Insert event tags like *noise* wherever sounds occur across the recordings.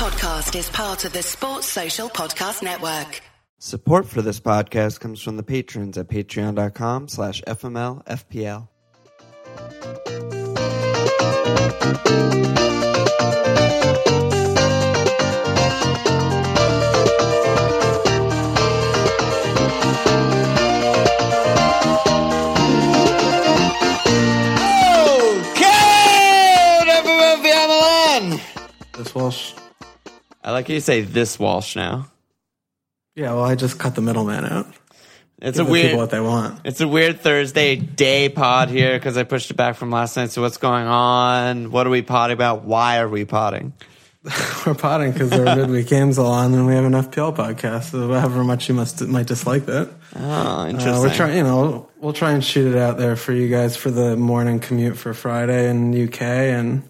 podcast is part of the Sports Social Podcast Network. Support for this podcast comes from the patrons at patreon.com slash fmlfpl. Okay, FMLFPL. This Walsh. I like you say this Walsh now. Yeah, well, I just cut the middleman out. It's Give a weird what they want. It's a weird Thursday day pod here because I pushed it back from last night. So what's going on? What are we potting about? Why are we potting? *laughs* We're potting because there are midweek games on, and we have an FPL podcast. So however much you must might dislike that, Oh, interesting. uh, we're trying. You know, we'll try and shoot it out there for you guys for the morning commute for Friday in UK, and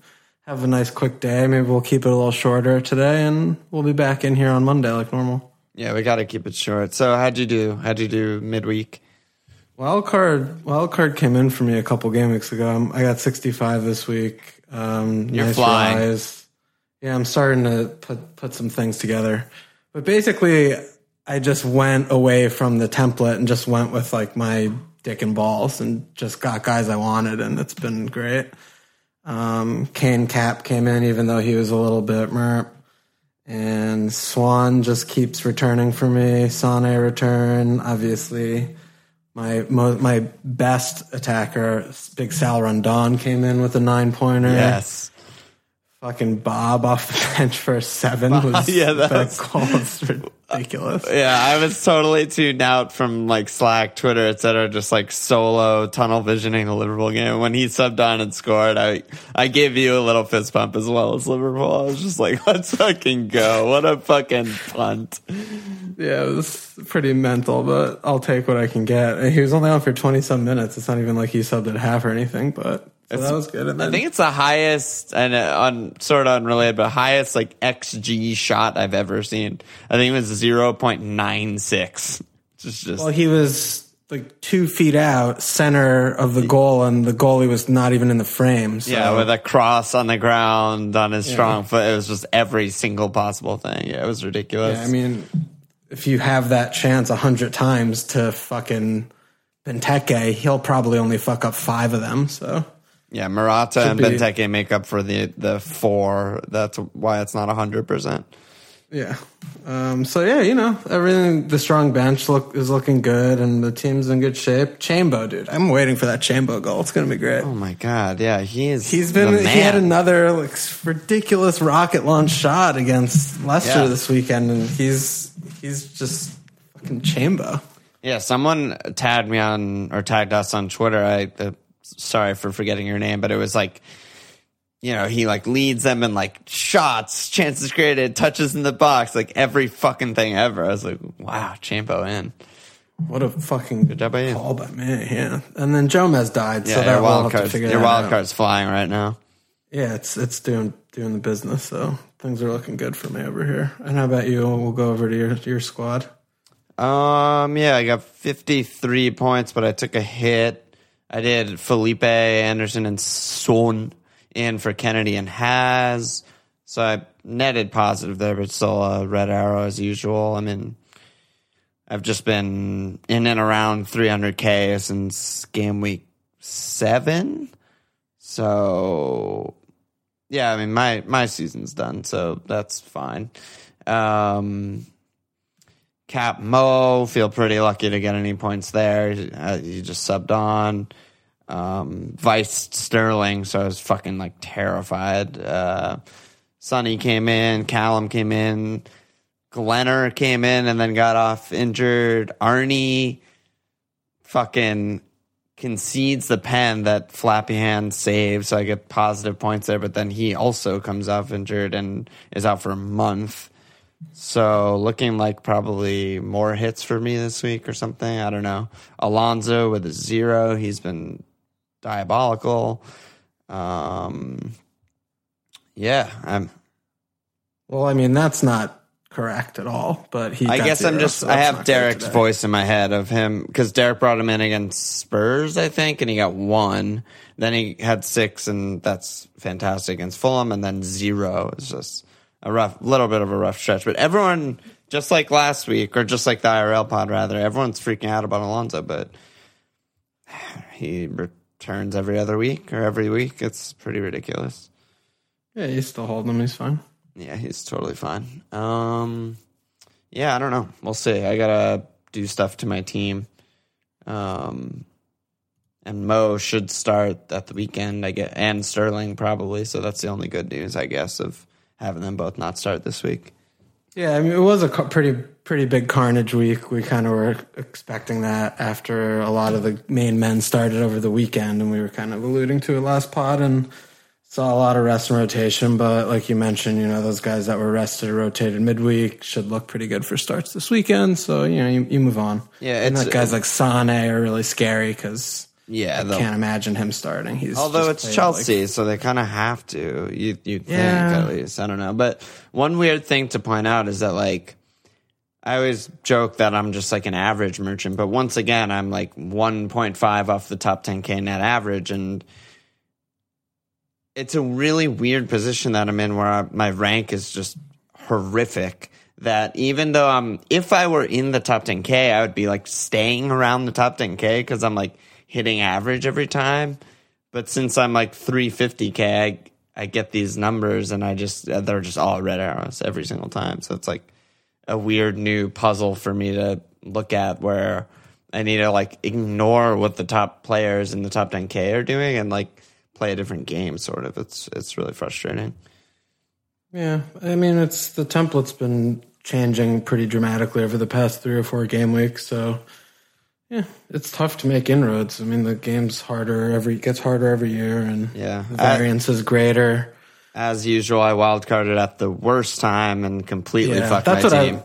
have a nice quick day. Maybe we'll keep it a little shorter today, and we'll be back in here on Monday like normal. yeah, we got to keep it short. So how'd you do? How'd you do midweek? Wild card, wild card came in for me a couple game weeks ago. I'm- got 65 this week. Um, You're nice flying. rise. Yeah, I'm starting to put put some things together. But basically, I just went away from the template and just went with like my dick and balls and just got guys I wanted, and it's been great. Um, Kane Cap came in, even though he was a little bit merp. And Swan just keeps returning for me. Sane return, obviously. My mo- my best attacker, Big Sal Rondon, came in with a nine pointer. Yes. Fucking Bob off the bench for a seven was Yeah, that that was- was ridiculous. *laughs* Yeah, I was totally tuned out from like Slack, Twitter, etc. Just like solo tunnel visioning the Liverpool game. When he subbed on and scored, I I gave you a little fist bump as well as Liverpool. I was just like, *laughs* let's fucking go! What a fucking punt! Yeah, it was pretty mental, but I'll take what I can get. And he was only on for twenty some minutes. It's not even like he subbed at half or anything, but so that was good. And then I think it's the highest and uh, on sort of unrelated, but highest like XG shot I've ever seen. I think it was zero point nine six. Just just Well, he was like two feet out, center of the goal, and the goalie was not even in the frame. So. yeah, with a cross on the ground on his strong foot. It was just every single possible thing. Yeah, it was ridiculous. Yeah, I mean, if you have that chance a hundred times to fucking Benteke, he'll probably only fuck up five of them. So yeah, Murata and be- Benteke make up for the the four. That's why it's not hundred percent. yeah, um, so yeah, you know, everything. The strong bench look is looking good, and the team's in good shape. Chambo, dude, I'm waiting for that Chambo goal. It's gonna be great. Oh my god, yeah, he is. He's been. the He had another like ridiculous rocket launch shot against Leicester Yeah. this weekend, and he's he's just fucking Chambo. Yeah, someone tagged me on or tagged us on Twitter. I uh, sorry for forgetting your name, but it was like, you know, he like leads them in like shots, chances created, touches in the box, like every fucking thing ever. I was like, wow, Chambo in. What a fucking good job by you. call by me. Yeah, and then Jomez died, Yeah, so we'll wild cards, your wild out. card's flying right now. Yeah, it's it's doing doing the business. So things are looking good for me over here. And how about you? We'll go over to your your squad. Um, yeah, I got 53 points, but I took a hit. I did Felipe Anderson and Son in for Kenedy and Has. So I netted positive there, but still a red arrow as usual. I mean, I've just been in and around 300K since game week seven. So, yeah, I mean, my, my season's done, so that's fine. Um, Cap Mo, feel pretty lucky to get any points there. Uh, he just subbed on. Um, Vice Sterling, so I was fucking like terrified. Uh, Sonny came in, Callum came in, Glenner came in and then got off injured. Arnie fucking concedes the pen that Flappy Hand saved, so I get positive points there, but then he also comes off injured and is out for a month. So looking like probably more hits for me this week or something. I don't know. Alonso with a zero. He's been diabolical. Um, yeah, I'm. Well, I mean that's not correct at all. But he. I guess I'm just. so I have Derek's voice in my head of him because Derek brought him in against Spurs, I think, and he got one. Then he had six, and that's fantastic against Fulham, and then zero is just a rough, little bit of a rough stretch. But everyone, just like last week, or just like the IRL pod, rather, everyone's freaking out about Alonso, but he returns every other week or every week. It's pretty ridiculous. Yeah, he's still holding him. He's fine. Yeah, he's totally fine. Um, yeah, I don't know. We'll see. I gotta do stuff to my team. Um, and Mo should start at the weekend. I get and Sterling probably. So that's the only good news, I guess, of having them both not start this week. Yeah, I mean, it was a pretty pretty big carnage week. We kind of were expecting that after a lot of the main men started over the weekend, and we were kind of alluding to it last pod and saw a lot of rest and rotation. But like you mentioned, you know, those guys that were rested or rotated midweek should look pretty good for starts this weekend. So you know, you, you move on. Yeah, and like guys like Sane are really scary because Yeah, I can't imagine him starting. He's Although it's Chelsea, like- so they kind of have to. You you think Yeah. at least I don't know. But one weird thing to point out is that like I always joke that I'm just like an average merchant, but once again I'm like 1.5 off the top 10k net average, and it's a really weird position that I'm in where I, my rank is just horrific. That even though I'm, if I were in the top 10k, I would be like staying around the top 10k because I'm like hitting average every time. But since I'm like 350k, I I get these numbers and I just uh, they're just all red arrows every single time. So it's like a weird new puzzle for me to look at where I need to like ignore what the top players in the top 10k are doing and like play a different game. Sort of. It's it's really frustrating. Yeah, I mean, it's the template's been changing pretty dramatically over the past three or four game weeks. So, yeah, it's tough to make inroads. I mean, the game's harder every gets harder every year, and Yeah. the variance is greater. As usual, I wildcarded at the worst time and completely Yeah, fucked that's my what team. I.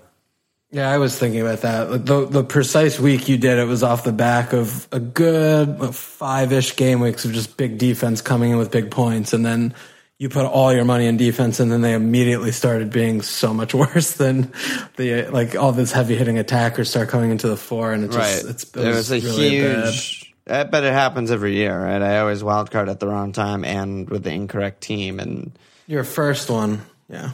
Yeah, I was thinking about that. The the precise week you did it was off the back of a good five ish game weeks of just big defense coming in with big points, and then you put all your money in defense, and then they immediately started being so much *laughs* worse than the like all this heavy hitting attackers start coming into the floor, and it just right. it's it there was, a really bad. huge. I bet it happens every year, right? I always wildcard at the wrong time and with the incorrect team, and Your first one, yeah.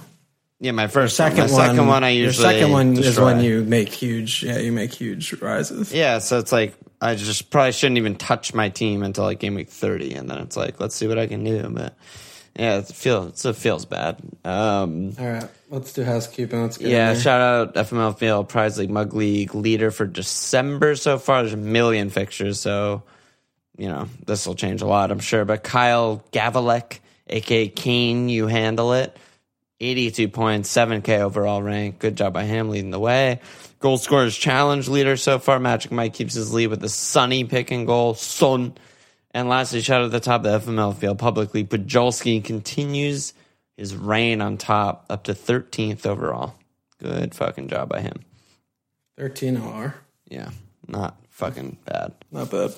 yeah, my first Second one, my one, second one, I your usually second one is when you make huge, yeah, you make huge rises. Yeah, so it's like I just probably shouldn't even touch my team until like game week thirty, and then it's like let's see what I can do. But yeah, it feels it feels bad. Um, All right, let's do housekeeping. Let's get yeah, shout out FMLFPL Prize League Mug League leader for December so far. There's a million fixtures, so you know this will change a lot, I'm sure. But Kyle Gavalek, aka Kane, you handle it. 82 points, 7K overall rank. Good job by him leading the way. Goal scorers challenge leader so far. Magic Mike keeps his lead with a sunny pick and goal. Son. And lastly, shout out at the top of the FML field publicly. Pajolski continues his reign on top up to 13th overall. Good fucking job by him. 13 OR. Yeah, not fucking bad. Not bad.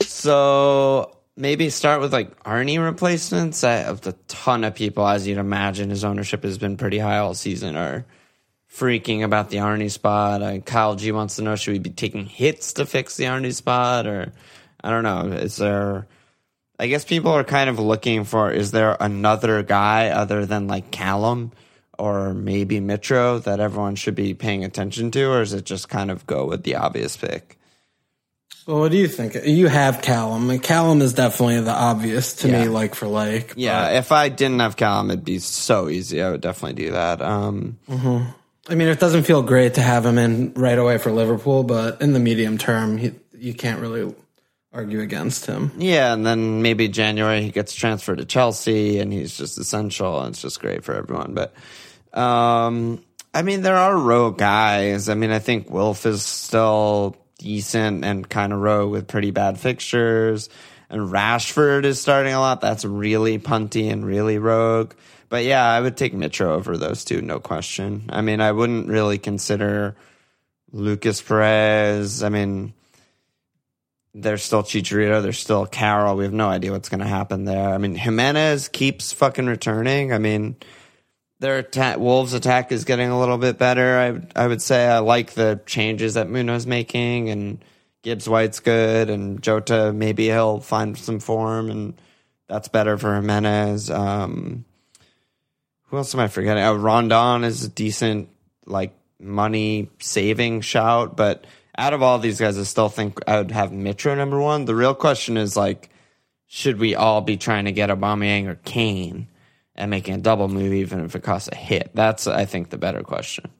So maybe start with like Arnie replacements. I have a ton of people, as you'd imagine, his ownership has been pretty high all season, are freaking about the Arnie spot. Uh, Kyle G wants to know should we be taking hits to fix the Arnie spot, or I don't know. Is there? I guess people are kind of looking for is there another guy other than like Callum or maybe Mitro that everyone should be paying attention to, or is it just kind of go with the obvious pick? Well, what do you think? You have Callum. and Callum is definitely the obvious to Yeah. me, like for like. Yeah, if I didn't have Callum, it'd be so easy. I would definitely do that. Um, I mean, it doesn't feel great to have him in right away for Liverpool, but in the medium term, he, you can't really argue against him. yeah, and then maybe January he gets transferred to Chelsea, and he's just essential, and it's just great for everyone. But um, I mean, there are rogue guys. I mean, I think Wilf is still decent and kind of rogue with pretty bad fixtures. And Rashford is starting a lot. That's really punty and really rogue. But yeah, I would take Mitro over those two, no question. I mean, I wouldn't really consider Lucas Perez. I mean, there's still Chicharito. There's still Carroll. We have no idea what's going to happen there. I mean, Jimenez keeps fucking returning. I mean, their Wolves' attack is getting a little bit better. I I would say I like the changes that Nuno's making and Gibbs White's good, and Jota maybe he'll find some form, and that's better for Jimenez. Um, who else am I forgetting? Oh, Rondon is a decent like money saving shout, but out of all these guys, I still think I would have Mitro number one. The real question is like, should we all be trying to get Aubameyang or Kane and making a double move, even if it costs a hit? That's I think the better question.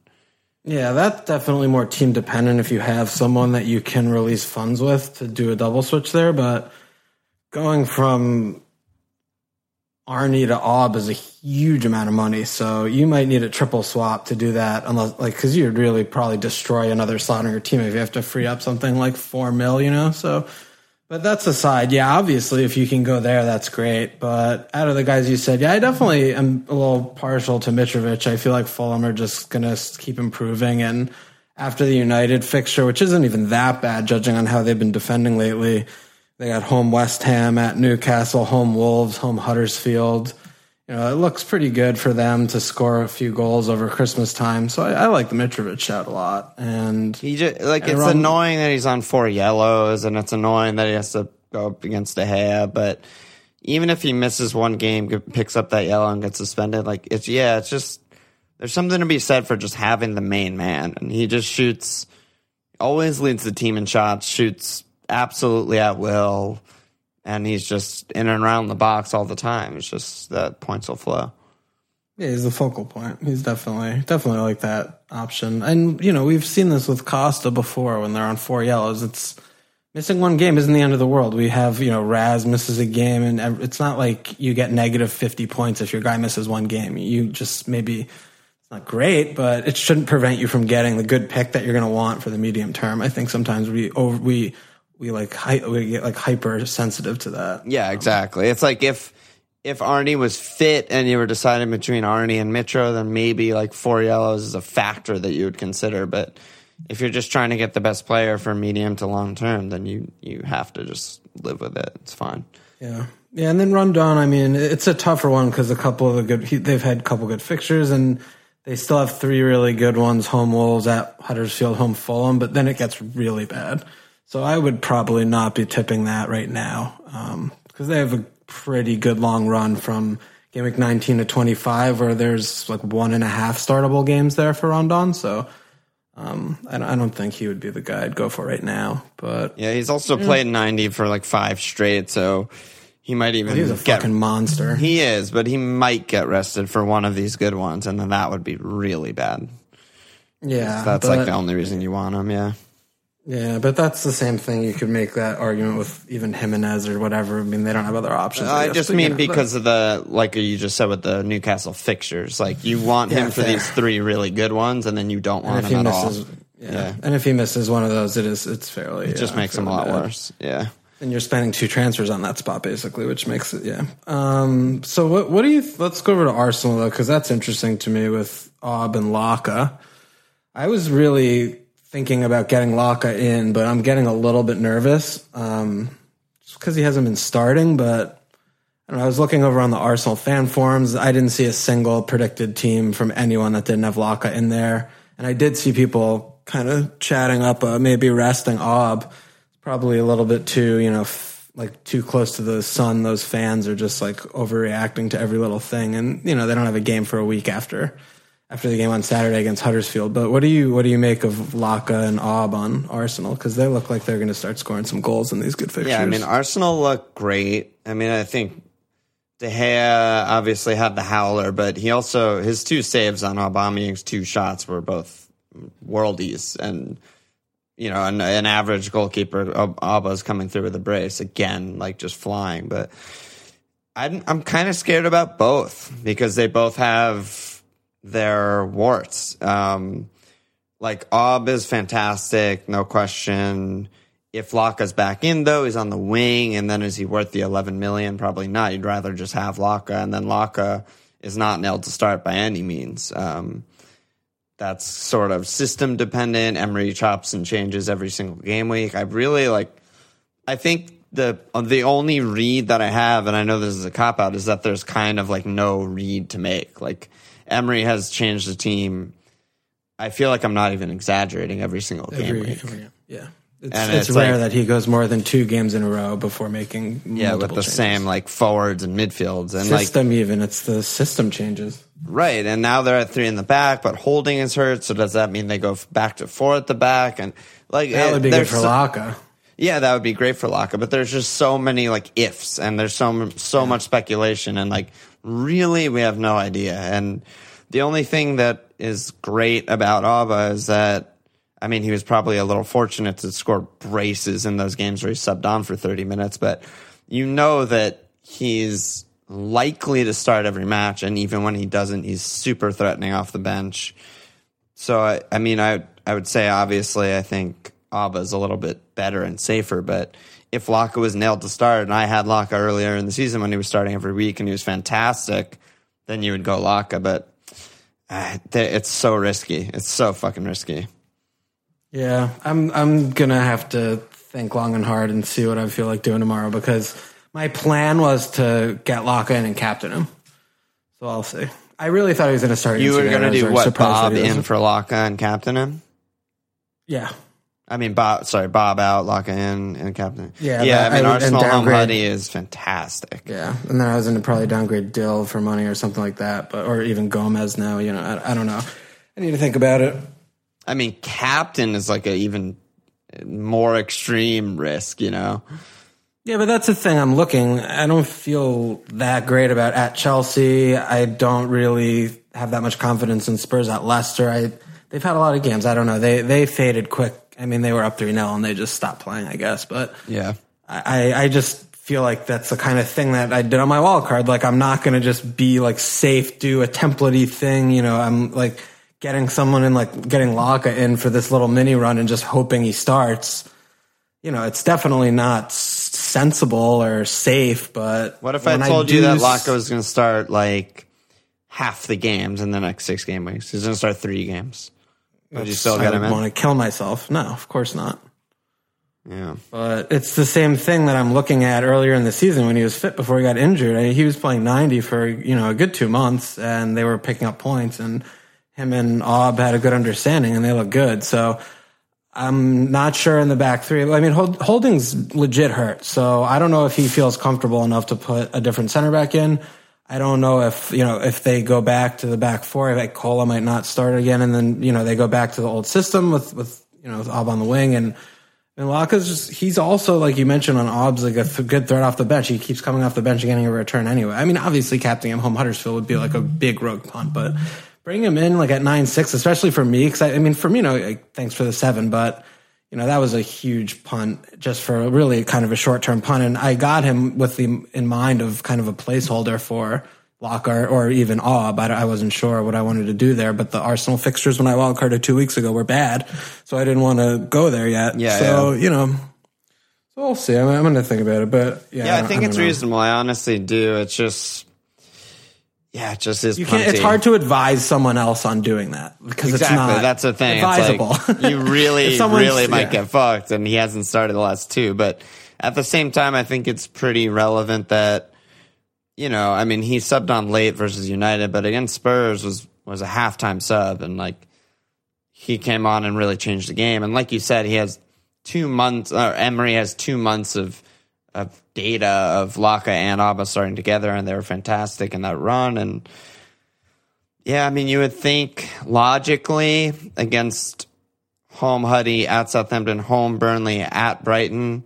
Yeah, that's definitely more team dependent if you have someone that you can release funds with to do a double switch there. But going from Arnie to Ob is a huge amount of money. So you might need a triple swap to do that, unless like because you'd really probably destroy another slot on your team if you have to free up something like four mil, you know. So, but that's aside. Yeah, obviously, if you can go there, that's great. But out of the guys you said, yeah, I definitely am a little partial to Mitrovic. I feel like Fulham are just gonna keep improving and. After the United fixture, which isn't even that bad, judging on how they've been defending lately, they got home West Ham at Newcastle, home Wolves, home Huddersfield. You know, it looks pretty good for them to score a few goals over Christmas time. So I, I like the Mitrovic shot a lot. And He just like it's run- annoying that he's on four yellows, and it's annoying that he has to go up against De Gea. But even if he misses one game, picks up that yellow and gets suspended, like it's yeah, it's just there's something to be said for just having the main man, and he just shoots, always leads the team in shots, shoots absolutely at will, and he's just in and around the box all the time. It's just that points will flow. Yeah, he's the focal point. He's definitely definitely like that option. And you know, we've seen this with Costa before when they're on four yellows. It's missing one game isn't the end of the world. We have you know Raz misses a game, and it's not like you get negative fifty points if your guy misses one game. You just maybe it's not great, but it shouldn't prevent you from getting the good pick that you're going to want for the medium term. I think sometimes we over we we like hy- we get like hyper sensitive to that. Yeah, exactly. It's like if if Arnie was fit and you were deciding between Arnie and Mitro, then maybe like four yellows is a factor that you would consider. But if you're just trying to get the best player for medium to long term, then you you have to just live with it. It's fine. Yeah, yeah, and then Rondon. I mean, it's a tougher one because a couple of the good. He, they've had a couple good fixtures, and they still have three really good ones: home Wolves at Huddersfield, home Fulham. But then it gets really bad. So I would probably not be tipping that right now because they have a pretty good long run from game week 19 to 25, where there's like one and a half startable games there for Rondon. So. Um, I, don't, I don't think he would be the guy I'd go for right now, but Yeah, he's also played 90 for like five straight, so he might even he's a get. fucking monster. He is, but he might get rested for one of these good ones, and then that would be really bad. yeah, That's but- like the only reason you want him. Yeah. Yeah, but that's the same thing. You could make that argument with even Jimenez or whatever. I mean, they don't have other options. I guess, just mean you know, because of the like you just said with the Newcastle fixtures. Like you want Yeah, him for fair. these three really good ones, and then you don't want him at misses, all. yeah. Yeah. and if he misses one of those, it is it's fairly It just yeah, makes him a lot bad. worse. Yeah. And you're spending two transfers on that spot basically, which makes it yeah. Um, so what what do you? Let's go over to Arsenal though, because that's interesting to me with Aub and Laka. I was really thinking about getting Laka in, but I'm getting a little bit nervous um, just because he hasn't been starting. But I, know, I was looking over on the Arsenal fan forums. I didn't see a single predicted team from anyone that didn't have Laka in there, and I did see people kind of chatting up uh, maybe resting Ob. Probably a little bit too, you know, f- like too close to the sun. Those fans are just like overreacting to every little thing, and you know they don't have a game for a week after after the game on Saturday against Huddersfield. But what do you what do you make of Laka and Ob on Arsenal? Because they look like they're going to start scoring some goals in these good fixtures. Yeah, I mean Arsenal look great. I mean, I think De Gea obviously had the howler, but he also his two saves on Aubameyang's two shots were both worldies, and you know, an, an average goalkeeper Ab- Abba's coming through with a brace again, like just flying. But I'm I'm kind of scared about both because they both have their warts. Um, like Ob is fantastic, no question. If Laka's back in though, he's on the wing, and then is he worth the 11 million? Probably not. You'd rather just have Laka, and then Laka is not nailed to start by any means. Um, that's sort of system dependent. Emery chops and changes every single game week. I really like. I think the the only read that I have, and I know this is a cop out, is that there's kind of like no read to make. Like Emery has changed the team. I feel like I'm not even exaggerating every single game every, week. every- yeah. It's, it's, it's rare like- that he goes more than two games in a row before making Yeah, with the changes. same like forwards and midfields and like system. even it's the system changes. right. And now they're at three in the back, but Holding is hurt. So does that mean they go back to four at the back? And like That would be good for so- Laka. Yeah, that would be great for Laka, but there's just so many like ifs and there's so so much speculation and like really we have no idea. And the only thing that is great about Aba is that I mean he was probably a little fortunate to score braces in those games where he subbed on for 30 minutes, but you know that he's likely to start every match and even when he doesn't he's super threatening off the bench. So I, I mean, I I would say obviously I think Abba's a little bit better and safer, but if Laka was nailed to start, and I had Laka earlier in the season when he was starting every week and he was fantastic, then you would go Laka. But uh, it's so risky. It's so fucking risky. Yeah, I'm I'm gonna have to think long and hard and see what I feel like doing tomorrow because my plan was to get Laka in and captain him. So I'll see. I really thought he was gonna start. You were going to do what? Bob in for Laka and captain him. Yeah, I mean, Bob. Sorry, Bob out, Laka in, and captain. Yeah, yeah. but I mean, I Arsenal home Huddy is fantastic. yeah. And then I was gonna probably downgrade Dill for money or something like that, but or even Gomez now. You know, I, I don't know. I need to think about it. I mean, captain is like an even more extreme risk. You know. Yeah, but that's the thing. I'm looking. I don't feel that great about at Chelsea. I don't really have that much confidence in Spurs at Leicester. I they've had a lot of games. I don't know. They they faded quick. I mean, they were up three 0 and they just stopped playing. I guess, but Yeah. I I just feel like that's the kind of thing that I did on my wall card. Like I'm not going to just be like safe, do a templatey thing. You know, I'm like getting someone in, like getting Laka in for this little mini run and just hoping he starts. You know, it's definitely not sensible or safe. But What if I told you that s- Laka was going to start like half the games in the next six game weeks? He's going to start three games. Would you still I get him in? want to kill myself? No, of course not. Yeah. But it's the same thing that I'm looking at earlier in the season when he was fit before he got injured. I mean, he was playing 90 for, you know, a good two months and they were picking up points and him and Aub had a good understanding and they look good. So I'm not sure in the back three. I mean, Hold, Holding's legit hurt. So I don't know if he feels comfortable enough to put a different center back in. I don't know if, you know, if they go back to the back four, like Cola might not start again. And then, you know, they go back to the old system with, with, you know, with Aub on the wing and, and Laka's just, he's also, like you mentioned on Ob's like a th- good threat off the bench. He keeps coming off the bench and getting a return anyway. I mean, obviously, captaining him home Huddersfield would be like a big rogue punt, but bring him in like at 9 6, especially for me, because I, I mean, for me, you know, like, thanks for the seven, but, you know, that was a huge punt just for a really kind of a short term punt. And I got him with the in mind of kind of a placeholder for Lockhart or even Aub. I, I wasn't sure what I wanted to do there, but the Arsenal fixtures when I wildcarded two weeks ago were bad, so I didn't want to go there yet. Yeah, So yeah. you know, so we'll see. I'm, I'm going to think about it, but yeah, Yeah, I don't- think don't it's know. reasonable. I honestly do. It's just, yeah, it just is. You can't. It's hard to advise someone else on doing that because Exactly, it's not. that's the thing. Advisable. It's like you *laughs* really, really might yeah. get fucked, and he hasn't started the last two. But at the same time, I think it's pretty relevant that you know, I mean, he subbed on late versus United, but against Spurs was was a halftime sub, and like he came on and really changed the game. And like you said, he has two months. Or Emery has two months of of data of Laka and Abba starting together, and they were fantastic in that run. And yeah, I mean, you would think logically against home Huddy at Southampton, home Burnley at Brighton,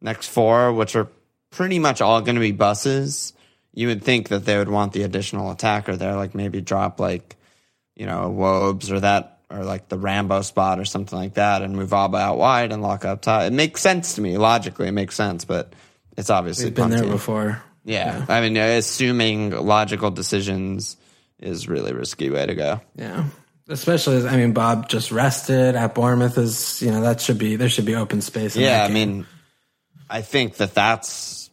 next four, which are pretty much all going to be buses. You would think that they would want the additional attacker there, like maybe drop like, you know, Wobes or that, or like the Rambo spot or something like that, and move Abba out wide and lock up top. It makes sense to me logically. It makes sense, but it's obviously We've been there before. Yeah. I mean, assuming logical decisions is really risky way to go. Yeah. Especially, as, I mean, Bob just rested at Bournemouth. Is you know that should be there should be open space. In Yeah, I mean, I think that that's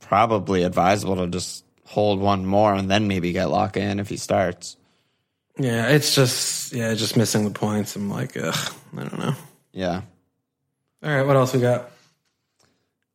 probably advisable to just hold one more and then maybe get lock in if he starts. Yeah, it's just yeah, just missing the points. I'm like, ugh, I don't know. Yeah. All right, what else we got?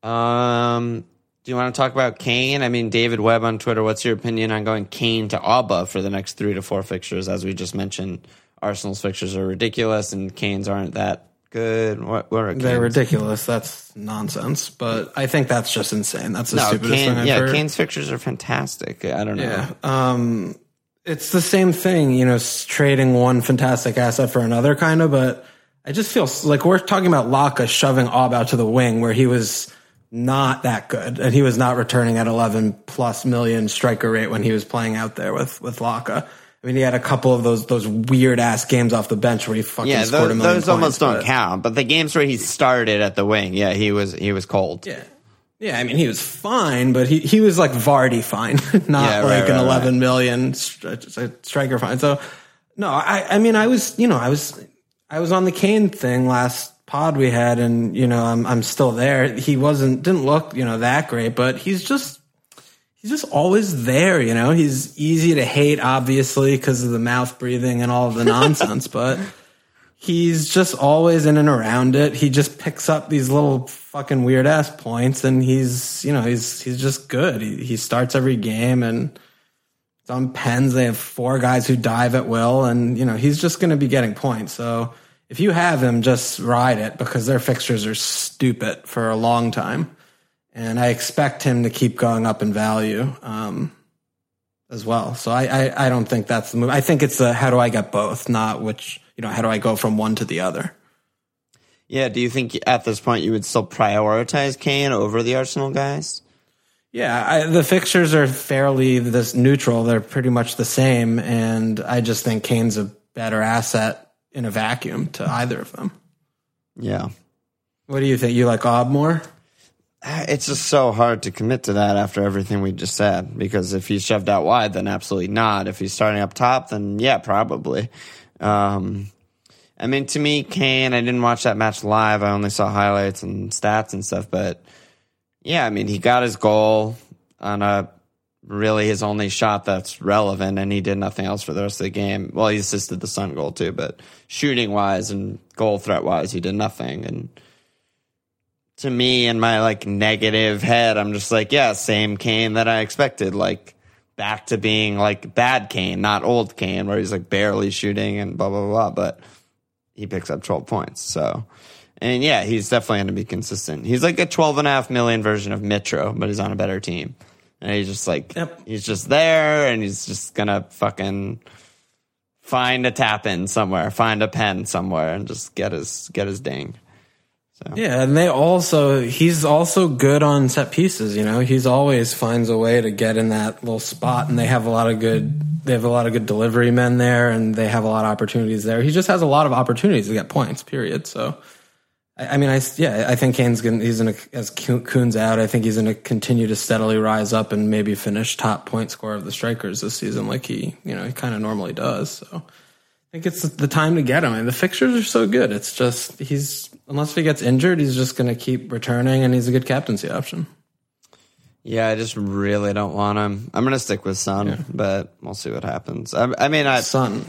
Um, do you want to talk about Kane? I mean, David Webb on Twitter. What's your opinion on going Kane to Auba for the next three to four fixtures? As we just mentioned, Arsenal's fixtures are ridiculous, and Kane's aren't that good? What, what are They're ridiculous. That's nonsense. But I think that's just insane. That's the No, stupidest Kane, thing I've yeah, heard. Kane's fixtures are fantastic. I don't know. Yeah. Um, it's the same thing, you know, trading one fantastic asset for another kind of, but I just feel like we're talking about Laka shoving Aub out to the wing where he was not that good and he was not returning at 11 plus million striker rate when he was playing out there with, with Laka. I mean, he had a couple of those, those weird ass games off the bench where he fucking Yeah, scored a those, million those almost don't but- count. But the games where he started at the wing, yeah, he was he was cold. Yeah. Yeah, I mean, he was fine, but he, he was like Vardy fine, *laughs* not Yeah, right, like an right, eleven million stri- striker fine. So, no, I, I mean, I was, you know, I was, I was on the Kane thing last pod we had, and you know, I'm, I'm still there. He wasn't, didn't look, you know, that great, but he's just, he's just always there. You know, he's easy to hate, obviously, because of the mouth breathing and all of the *laughs* nonsense, but he's just always in and around it. He just picks up these little fucking weird ass points, and he's you know he's he's just good. He he starts every game, and it's on pens. They have four guys who dive at will, and you know he's just going to be getting points. So if you have him, just ride it because their fixtures are stupid for a long time, and I expect him to keep going up in value. Um, as well. So I, I, I don't think that's the move. I think it's the how do I get both, not which, you know, how do I go from one to the other? Yeah, do you think at this point you would still prioritize Kane over the Arsenal guys? Yeah, I, the fixtures are fairly this neutral. They're pretty much the same, and I just think Kane's a better asset in a vacuum to either of them. Yeah. What do you think? You like Ob more? It's just so hard to commit to that after everything we just said. Because if he's shoved out wide, then absolutely not. If he's starting up top, then yeah, probably. Um, I mean, to me, Kane, I didn't watch that match live. I only saw highlights and stats and stuff. But yeah, I mean, he got his goal on a really his only shot that's relevant, and he did nothing else for the rest of the game. Well, he assisted the Son goal too, but shooting wise and goal threat wise, he did nothing. And to me, in my like negative head, I'm just like, yeah, same Kane that I expected. Like back to being like bad Kane, not old Kane, where he's like barely shooting and blah blah blah. But he picks up 12 points. So, and yeah, he's definitely going to be consistent. He's like a 12 and a half million version of Mitro, but he's on a better team. And he's just like, Yep. he's just there and he's just going to fucking find a tap in somewhere, find a pen somewhere and just get his, get his ding. Yeah, and they also he's also good on set pieces, you know. He's always finds a way to get in that little spot and they have a lot of good they have a lot of good delivery men there and they have a lot of opportunities there. He just has a lot of opportunities to get points, period. So I, I mean, I yeah, I think Kane's going he's to as Kuhn's out, I think he's going to continue to steadily rise up and maybe finish top point scorer of the strikers this season like he, you know, he kind of normally does. So I think it's the time to get him. And the fixtures are so good. It's just he's unless he gets injured, he's just going to keep returning, and he's a good captaincy option. Yeah, I just really don't want him. I'm gonna stick with Son, but we'll see what happens. I, I mean, I, Son,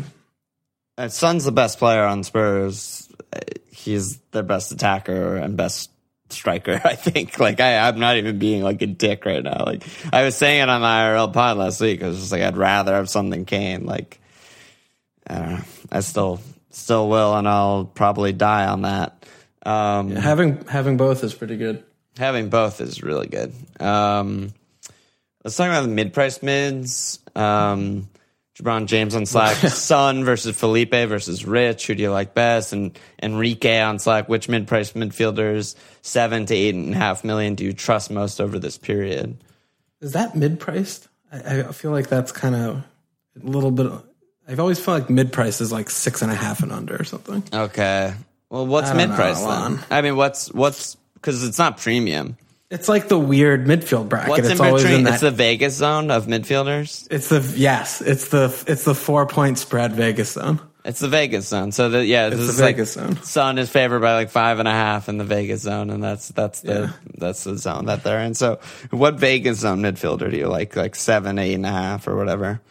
uh, Son's the best player on Spurs. Uh, He's their best attacker and best striker. *laughs* I think. Like, I, I'm not even being like a dick right now. Like, I was saying it on the IRL pod last week. I was just like, I'd rather have Son than Kane. Like, I don't know. I still, still will, and I'll probably die on that. Um, having having both is pretty good. having both is really good. Um, let's talk about the mid-price mids. Um, Jabron James on Slack, *laughs* Son versus Felipe versus Rich. Who do you like best? And Enrique on Slack. Which mid-price midfielders, seven to eight and a half million, do you trust most over this period? Is that mid priced? I, I feel like that's kind of a little bit. I've always felt like mid price is like six and a half and under or something. Okay. Well, what's know, mid-price then? I mean, what's what's because it's not premium. It's like the weird midfield bracket. What's it's in always between? in that. It's the Vegas zone of midfielders. it's the yes. It's the it's the four point spread Vegas zone. It's the Vegas zone. So the yeah, this the is like Vegas zone. Son is favored by like five and a half in the Vegas zone, and that's that's the Yeah. that's the zone that they're in. So, what Vegas zone midfielder do you like? Like seven, eight and a half, or whatever.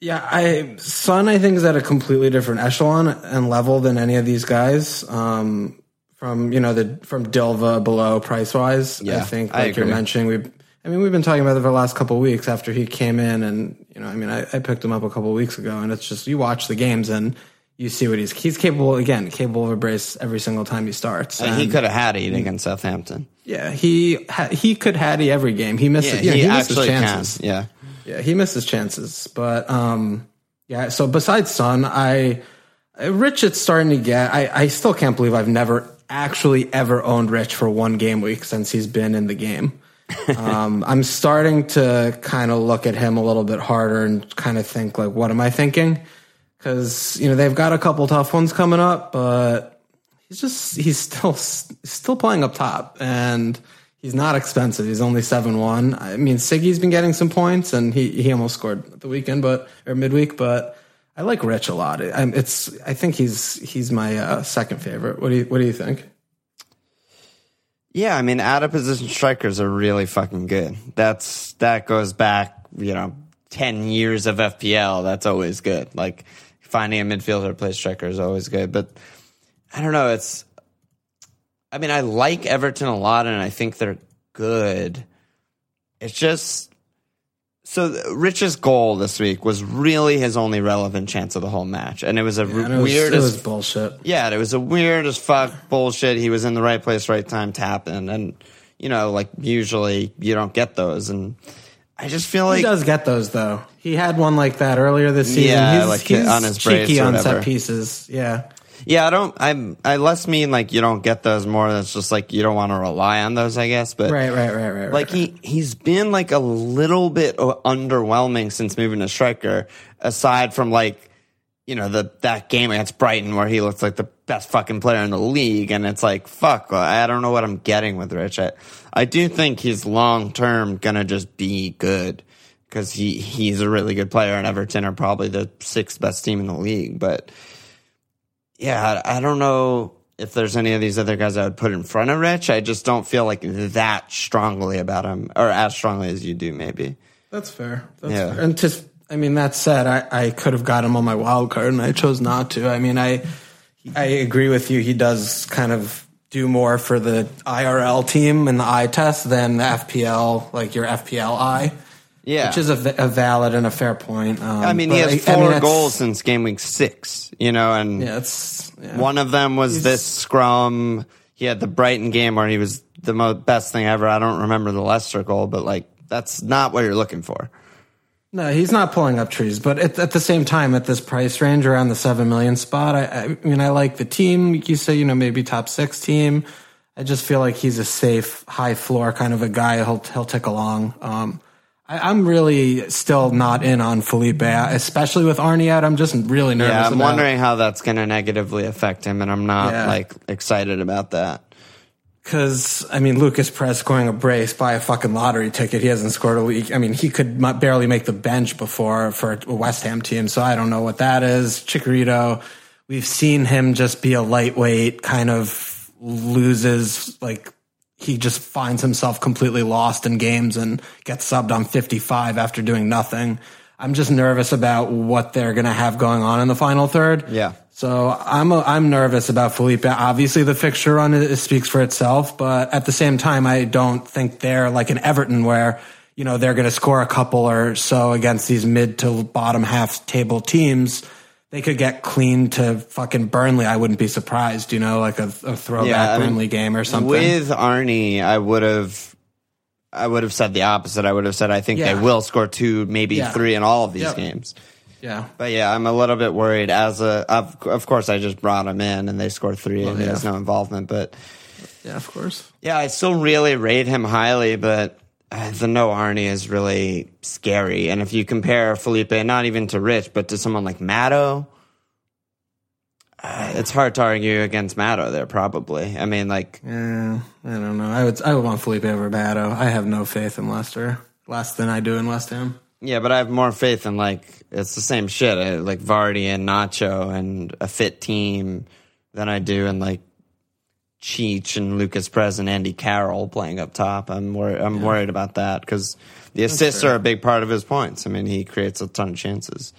Yeah, I Son I think is at a completely different echelon and level than any of these guys. Um, from you know the from Dilva below price wise, Yeah, I think I like you're mentioning we. I mean, we've been talking about it for the last couple of weeks after he came in, and you know, I mean, I, I picked him up a couple of weeks ago, and it's just you watch the games, and you see what he's he's capable again, capable of a brace every single time he starts. And he could have had it against Southampton. yeah, he ha, he could Hattie every game. He missed Yeah, it. Yeah, he, he, missed his actually can. chances. Yeah. Yeah, he missed his chances. But um, yeah. So besides Son, I Rich, it's starting to get. I I still can't believe I've never actually ever owned Rich for one game week since he's been in the game. *laughs* um, I'm starting to kind of look at him a little bit harder and kind of think like, what am I thinking? Because you know they've got a couple tough ones coming up, but he's just he's still still playing up top and he's not expensive. He's only seven one. I mean, Siggy's been getting some points and he he almost scored the weekend, but or midweek. But I like Rich a lot. I, it's I think he's he's my uh, second favorite. What do you what do you think? Yeah, I mean, out of position strikers are really fucking good. That's that goes back, you know, ten years of FPL. That's always good. Like finding a midfielder to play striker is always good. But I don't know. It's, I mean, I like Everton a lot, and I think they're good. It's just so Rich's goal this week was really his only relevant chance of the whole match, and it was a it was, weird as bullshit. yeah, it was a weird as fuck bullshit. He was in the right place, right time, tapping, and you know, like usually you don't get those, and I just feel like He does get those though. He had one like that earlier this season. Yeah, he's, like he's on his cheeky on set pieces. Yeah, yeah, I don't. I'm. I less mean like you don't get those more. That's just like you don't want to rely on those, I guess. But right, right, right, right. like he he's been like a little bit underwhelming since moving to striker. Aside from like you know the that game against Brighton where he looks like the best fucking player in the league, and it's like fuck, I don't know what I'm getting with Rich. I, I do think he's long term gonna just be good because he he's a really good player, and Everton are probably the sixth best team in the league. But yeah, I, don't know if there's any of these other guys I would put in front of Rich. I just don't feel like that strongly about him, or as strongly as you do, maybe. That's fair. That's Yeah. fair. And to, I mean, that said, I, I could have got him on my wild card and I chose not to. I mean, I, I agree with you. He does kind of do more for the IRL team and the eye test than the FPL, like your FPL eye. Yeah. Which is a valid and a fair point. Um, I mean, he has I- I four mean, goals since game week six, you know, and Yeah, it's yeah. one of them was He's- this scrum. He had the Brighton game where he was the mo- best thing ever. I don't remember the Leicester goal, but like, that's not what you're looking for. No, he's not pulling up trees, but at, at the same time, at this price range around the seven million spot, I, I mean, I like the team. You say, you know, maybe top six team. I just feel like he's a safe, high floor kind of a guy. He'll he'll tick along. Um, I, I'm really still not in on Felipe, especially with Arnie out. I'm just really nervous. Yeah, I'm about- wondering how that's going to negatively affect him, and I'm not Yeah. like excited about that. Because I mean, Lucas Perez scoring a brace by a fucking lottery ticket. He hasn't scored a week. I mean, he could barely make the bench before for a West Ham team. So I don't know what that is. Chicharito, we've seen him just be a lightweight, kind of loses like he just finds himself completely lost in games and gets subbed on 55 after doing nothing. I'm just nervous about what they're going to have going on in the final third. Yeah. So I'm i I'm nervous about Felipe. Obviously, the fixture run it, it speaks for itself, but at the same time, I don't think they're like an Everton where you know they're going to score a couple or so against these mid to bottom half table teams. They could get clean to fucking Burnley. I wouldn't be surprised. You know, like a, a throwback Yeah, I mean, Burnley game or something. With Arnie, I would have, I would have said the opposite. I would have said I think Yeah. they will score two, maybe Yeah. three in all of these Yep. games. yeah, But yeah, I'm a little bit worried. As a, of, of course, I just brought him in and they scored three, and he has no involvement. But yeah, of course. yeah, I still really rate him highly. But the no Arnie is really scary. And if you compare Felipe, not even to Rich, but to someone like Matto. Uh, it's hard to argue against Matto there, probably. I mean, like, Yeah, I don't know. I would I would want Felipe over Batto. I have no faith in Leicester less than I do in West Ham. Yeah, but I have more faith in like it's the same shit, uh, like Vardy and Nacho and a fit team than I do in like Cheech and Lucas Perez and Andy Carroll playing up top. I'm wor- I'm worried about that because the assists are a big part of his points. I mean, he creates a ton of chances.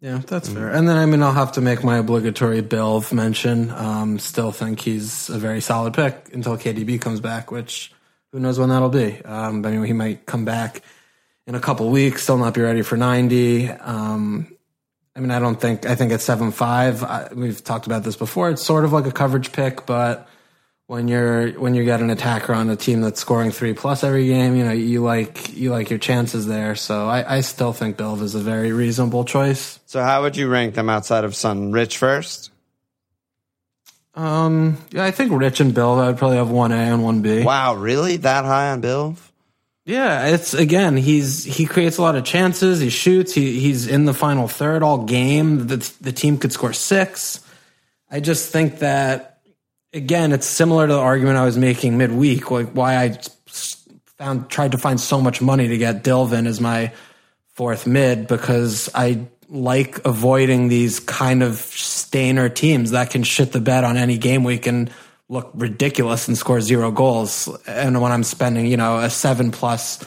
Yeah, that's fair. And then I mean, I'll have to make my obligatory Bill mention. Um, still think he's a very solid pick until KDB comes back, which who knows when that'll be. Um, I mean, he might come back in a couple weeks, still not be ready for ninety. Um, I mean, I don't think I think at seven five. We've talked about this before. It's sort of like a coverage pick, but when you're when you get an attacker on a team that's scoring three plus every game, you know you like you like your chances there. So I, I still think Bilv is a very reasonable choice. So how would you rank them outside of Son? Rich first. Um, yeah, I think Rich and Bilv. I'd probably have one A and one B. Wow, really that high on Bilv? Yeah, it's again. He's he creates a lot of chances. He shoots. He he's in the final third all game. The the team could score six. I just think that again, it's similar to the argument I was making midweek, like why I found tried to find so much money to get Dilvin as my fourth mid because I like avoiding these kind of stainer teams that can shit the bed on any game week and look ridiculous and score zero goals. And when I'm spending, you know, a seven plus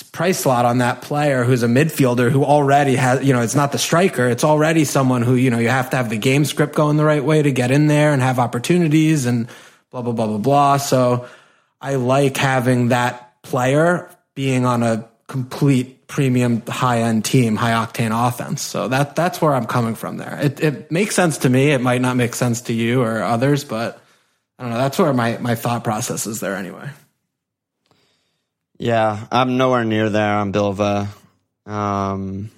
price slot on that player who's a midfielder who already has, you know, it's not the striker. It's already someone who, you know, you have to have the game script going the right way to get in there and have opportunities and blah, blah, blah, blah, blah. So I like having that player being on a complete premium high end team, high octane offense. So that that's where I'm coming from there. It it makes sense to me. It might not make sense to you or others, but I don't know. That's where my my thought process is there anyway. Yeah, I'm nowhere near there on Bilva. Um,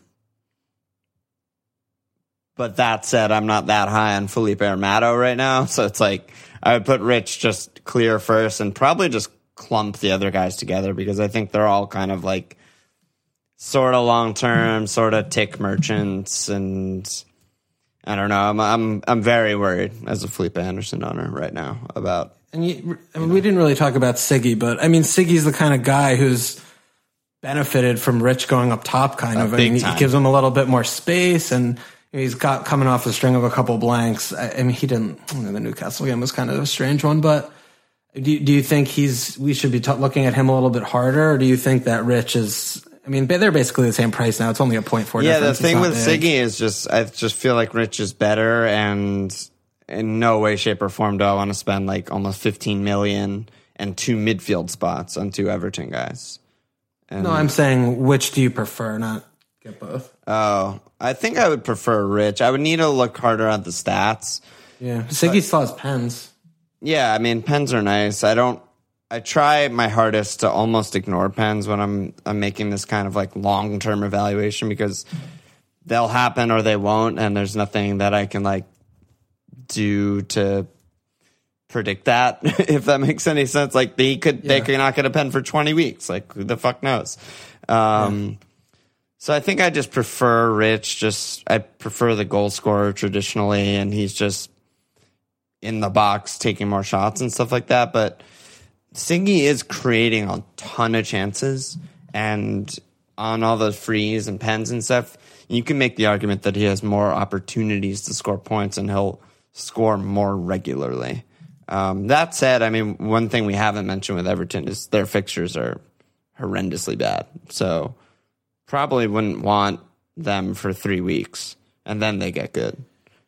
but that said, I'm not that high on Felipe Armato right now. So it's like I would put Rich just clear first and probably just clump the other guys together because I think they're all kind of like sort of long term, sort of tick merchants, and I don't know. I'm I'm I'm very worried as a Felipe Anderson owner right now about. And you, I mean, we didn't really talk about Siggy, but I mean, Siggy's the kind of guy who's benefited from Rich going up top. Kind uh, of, I mean, time. he gives him a little bit more space, and he's got coming off a string of a couple blanks. I, I mean, he didn't. You know, the Newcastle game was kind of a strange one, but. Do you, do you think he's we should be t- looking at him a little bit harder, or do you think that Rich is? I mean, they're basically the same price now. It's only a point four. Yeah, the difference. It's thing with big. Siggy is just I just feel like Rich is better, and in no way, shape, or form do I want to spend like almost 15 million and two midfield spots on two Everton guys. No, I'm saying which do you prefer? Not get both. Oh, I think I would prefer Rich. I would need to look harder at the stats. Yeah, Siggy still has pens. Yeah, I mean pens are nice. I don't. I try my hardest to almost ignore pens when I'm I'm making this kind of like long term evaluation because they'll happen or they won't, and there's nothing that I can like do to predict that *laughs* if that makes any sense. Like they could they could not get a pen for 20 weeks. Like who the fuck knows? Um, So I think I just prefer Rich. Just I prefer the goal scorer traditionally, and he's just in the box taking more shots and stuff like that. But Siggy is creating a ton of chances, and on all those frees and pens and stuff, you can make the argument that he has more opportunities to score points, and he'll score more regularly. Um, that said, I mean, one thing we haven't mentioned with Everton is their fixtures are horrendously bad. So probably wouldn't want them for three weeks, and then they get good.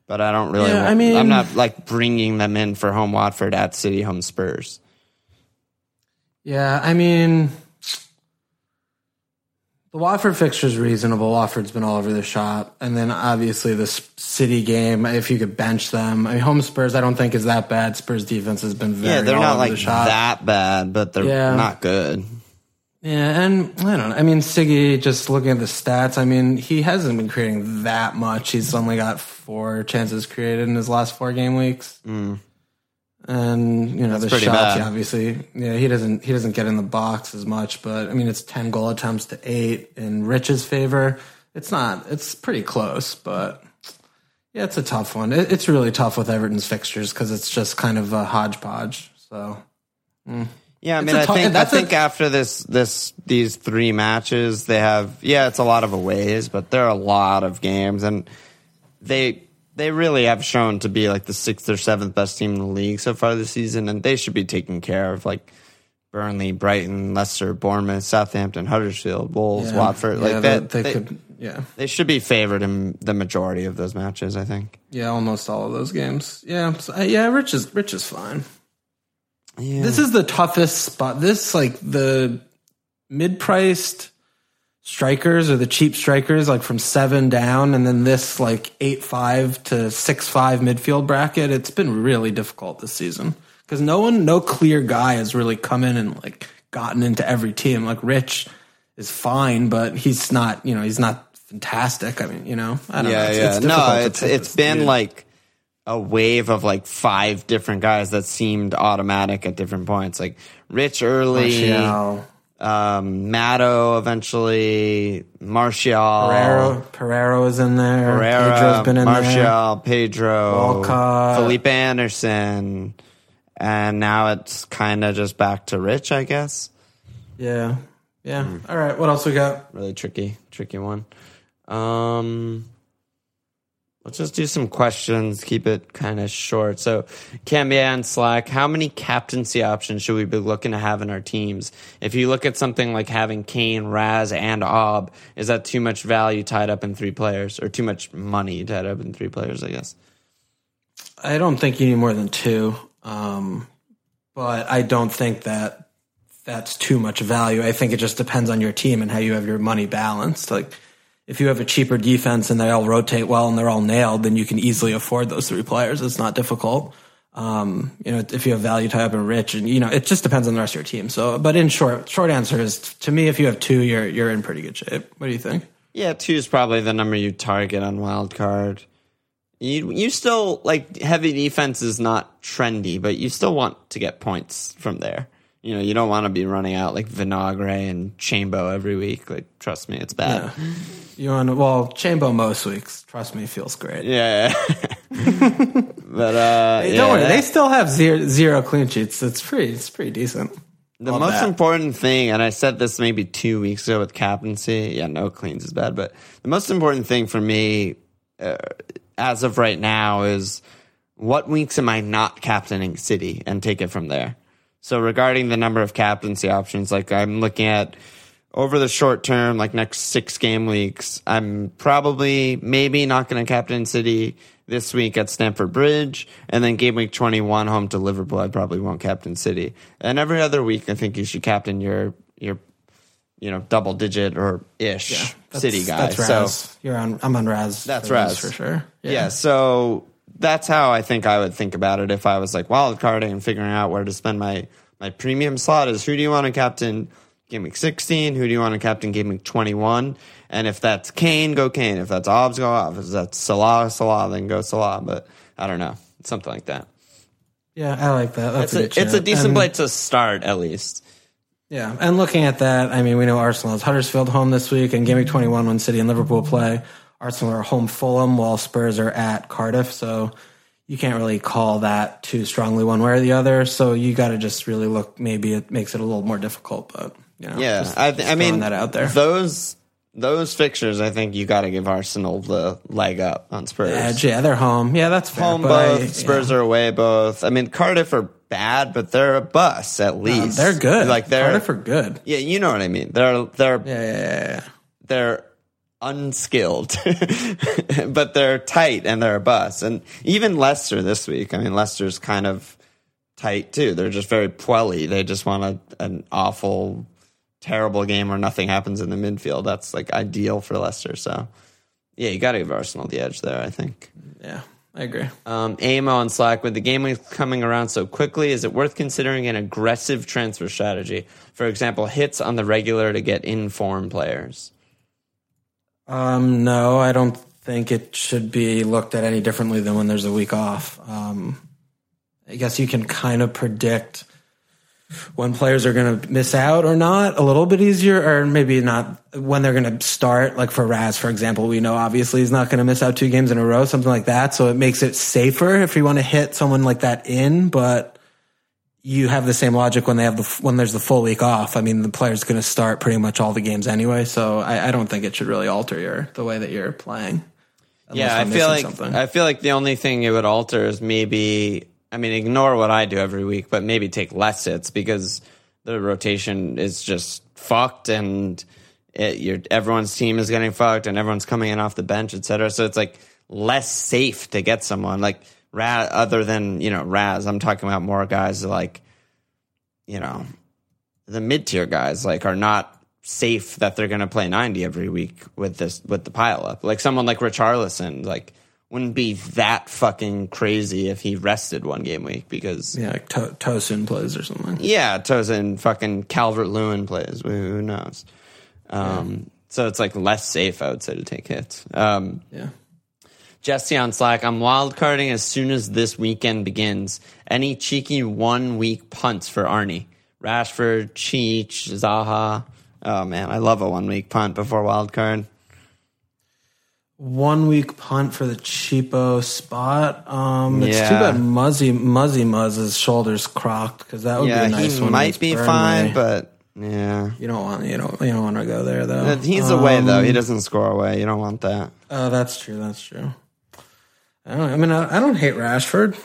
But I don't really. Yeah, want, I mean- I'm not like bringing them in for home Watford at City, home Spurs. Yeah, I mean, the Watford fixture is reasonable. Watford's been all over the shop, and then obviously the City game. If you could bench them, I mean, home Spurs, I don't think is that bad. Spurs defense has been very Yeah, they're not like that bad, but they're Yeah. not good. Yeah, and I don't know. I mean, Siggy, just looking at the stats, I mean, he hasn't been creating that much. He's only got four chances created in his last four game weeks. Mm. And you know the shots, obviously, yeah, he doesn't he doesn't get in the box as much. But I mean, it's ten goal attempts to eight in Rich's favor. It's not. It's pretty close, but yeah, it's a tough one. It, it's really tough with Everton's fixtures because it's just kind of a hodgepodge. So mm. Yeah, I mean, I think I that's a- think after this this these three matches, they have yeah, it's a lot of aways, but there are a lot of games, and they they really have shown to be like the sixth or seventh best team in the league so far this season, and they should be taken care of. Like Burnley, Brighton, Leicester, Bournemouth, Southampton, Huddersfield, Wolves, yeah, Watford, yeah, like that. they, They, could, yeah. they should be favored in the majority of those matches. I think. Yeah, almost all of those games. Yeah, so, uh, yeah. Rich is Rich is fine. Yeah. This is the toughest spot. This like the mid-priced strikers or the cheap strikers, like from seven down, and then this like eight five to six five midfield bracket. It's been really difficult this season because no one, no clear guy has really come in and like gotten into every team. Like Rich is fine, but he's not. You know, he's not fantastic. I mean, you know, I don't know. Yeah, It's- yeah. it's no, it's it's been dude. like a wave of like five different guys that seemed automatic at different points. Like Rich early, Martial, um, Matto eventually, Martial, Pereiro, Pereiro is in there. Pereira, Pedro's been in there. Martial, Pedro, Walcott. Felipe Anderson, and now it's kind of just back to Rich, I guess. Yeah, yeah. Hmm. All right, what else we got? Really tricky, tricky one. Um, let's just do some questions. Keep it kind of short. So, Cambia and Slack, how many captaincy options should we be looking to have in our teams? If you look at something like having Kane, Raz, and Ob, is that too much value tied up in three players, or too much money tied up in three players? I guess. I don't think you need more than two, um, but I don't think that that's too much value. I think it just depends on your team and how you have your money balanced. Like if you have a cheaper defense and they all rotate well and they're all nailed, then you can easily afford those three players. It's not difficult. Um, you know, if you have value up and rich, and you know, it just depends on the rest of your team. So, but in short, short answer is to me, if you have two, you're you're in pretty good shape. What do you think? Yeah, two is probably the number you target on wild card. You you still like heavy defense is not trendy, but you still want to get points from there. You know, you don't want to be running out like Vinagre and Chambo every week. Like, trust me, it's bad. You want well, Chambo most weeks. Trust me, feels great. Yeah, *laughs* but uh, Hey, yeah, Don't worry, that- they still have zero, zero clean sheets. It's pretty, it's pretty decent. The Love most that. important thing, and I said this maybe two weeks ago with captaincy. Yeah, no cleans is bad, but the most important thing for me, uh, as of right now, is what weeks am I not captaining City and take it from there. So regarding the number of captaincy options, like I'm looking at over the short term, like next six game weeks, I'm probably maybe not going to captain City this week at Stamford Bridge, and then game week 21 home to Liverpool. I probably won't captain City, and every other week I think you should captain your your you know double digit or ish City guy. That's so You're on. I'm on Raz. That's Raz. for sure. yeah. so that's how I think I would think about it if I was like wild carding and figuring out where to spend my my premium slot is who do you want to captain game week 16 who do you want to captain game week 21 and if that's Kane go Kane. If that's Obbs go Obbs if that's Salah Salah then go Salah. But I don't know. Something like that. Yeah, I like that. That's it's a, good it's a decent And- place to start at least. Yeah, and looking at that, I mean, we know Arsenal has Huddersfield home this week, and Game Week 21 when City and Liverpool play. Arsenal are home Fulham, while Spurs are at Cardiff. So you can't really call that too strongly one way or the other. So you got to just really look. Maybe it makes it a little more difficult, but you know, yeah just- I, just I mean that out there. those those fixtures I think you got to give Arsenal the leg up on Spurs Edge, yeah, they're home. Yeah, that's fair. home both. I- Spurs yeah. are away both. I mean, Cardiff are bad, but they're a bus at uh, least. They're good. Like they're Cardiff are good. yeah, you know what I mean. They're they're yeah, yeah, yeah. they're unskilled, *laughs* but they're tight and they're a bus. And even Leicester this week. I mean, Leicester's kind of tight too. They're just very puelly. They just want a, an awful, terrible game where nothing happens in the midfield. That's like ideal for Leicester. So yeah, you got to give Arsenal the edge there. I think. yeah. I agree. Um, AMO on Slack, with the game week coming around so quickly, is it worth considering an aggressive transfer strategy? For example, hits on the regular to get in form players. Um, no, I don't think it should be looked at any differently than when there's a week off. Um, I guess you can kind of predict when players are going to miss out or not a little bit easier, or maybe not when they're going to start. Like for Raz, for example, we know obviously he's not going to miss out two games in a row, something like that. So it makes it safer if you want to hit someone like that in, but you have the same logic when they have the when there's the full week off. I mean, the player's going to start pretty much all the games anyway, so I, I don't think it should really alter your the way that you're playing. Yeah, I feel like something. I feel like the only thing it would alter is maybe. I mean, ignore what I do every week, but maybe take less hits because the rotation is just fucked and it, your everyone's team is getting fucked and everyone's coming in off the bench, etc. So it's like less safe to get someone like Raz, other than you know Raz. I'm talking about more guys like you know the mid tier guys like are not safe that they're going to play 90 every week with this with the pile up. Like someone like Richarlison, like wouldn't be that fucking crazy if he rested one game week because Yeah, like to- Tosun plays or something. yeah, Tosun fucking Calvert Lewin plays. Who knows? Um, So it's like less safe, I would say, to take hits. Um, Yeah. Jesse on Slack, I'm wildcarding as soon as this weekend begins. Any cheeky one week punts for Arnie? Rashford, Cheech, Zaha. Oh man, I love a one week punt before wildcard. One week punt for the cheapo spot. Um, it's Yeah. too bad Muzzy Muzzy Muzz's shoulders crocked because that would Yeah, be a nice he one. might be Burnley. fine, but yeah. you don't want you don't you don't want to go there though. He's away though. He doesn't score away. You don't want that. Oh, that's true. That's true. I don't. I mean, I, I don't hate Rashford.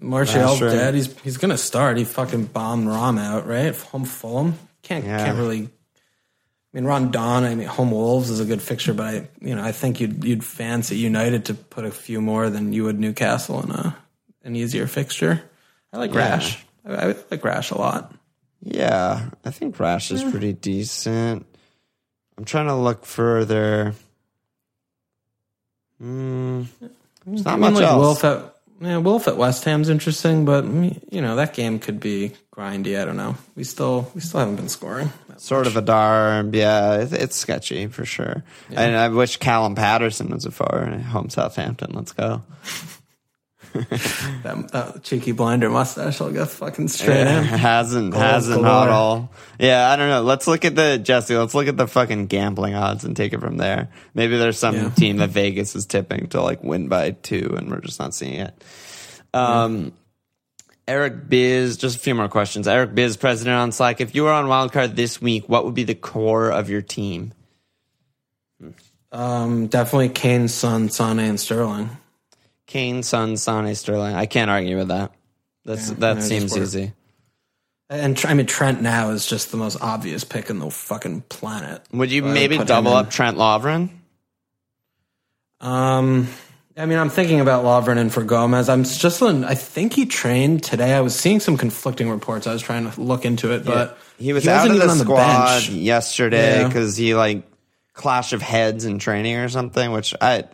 Martial's Rashford. dead. He's he's gonna start. He fucking bombed Rom out right. Home Fulham can't Yeah. can't really. I mean, Rondon. I mean, home Wolves is a good fixture, but I you know I think you'd you'd fancy United to put a few more than you would Newcastle in a an easier fixture. I like Yeah. Rash. I, I like Rash a lot. Yeah, I think Rash is pretty decent. I'm trying to look further. Mm, there's not I mean, much like else. Wolf at yeah, Wolf at West Ham's interesting, but you know that game could be grindy. I don't know. We still we still haven't been scoring. sort of a dar. Yeah, it's, it's sketchy for sure. And I wish Callum Paterson was a forward. Home Southampton. Let's go. *laughs* That, that cheeky blinder mustache will get fucking straight in. *laughs* hasn't Goals hasn't galore. not all. Yeah, I don't know. Let's look at the Jesse. Let's look at the fucking gambling odds and take it from there. Maybe there's some Yeah. team that Vegas is tipping to like win by two, and we're just not seeing it. Um, Eric Biz, just a few more questions. Eric Biz, president on Slack. If you were on wildcard this week, what would be the core of your team? Um, definitely Kane, Son, Sane, and Sterling. Kane, Son, Sane, Sterling. I can't argue with that. That's Yeah, that seems easy. And I mean Trent now is just the most obvious pick in the fucking planet. Would you would maybe double up Trent Lovren? Um, I mean, I'm thinking about Lovren and for Gomez. I'm just, I think he trained today. I was seeing some conflicting reports. I was trying to look into it, but He was wasn't out of the squad bench. yesterday Yeah. because he like clash of heads in training or something. Which I,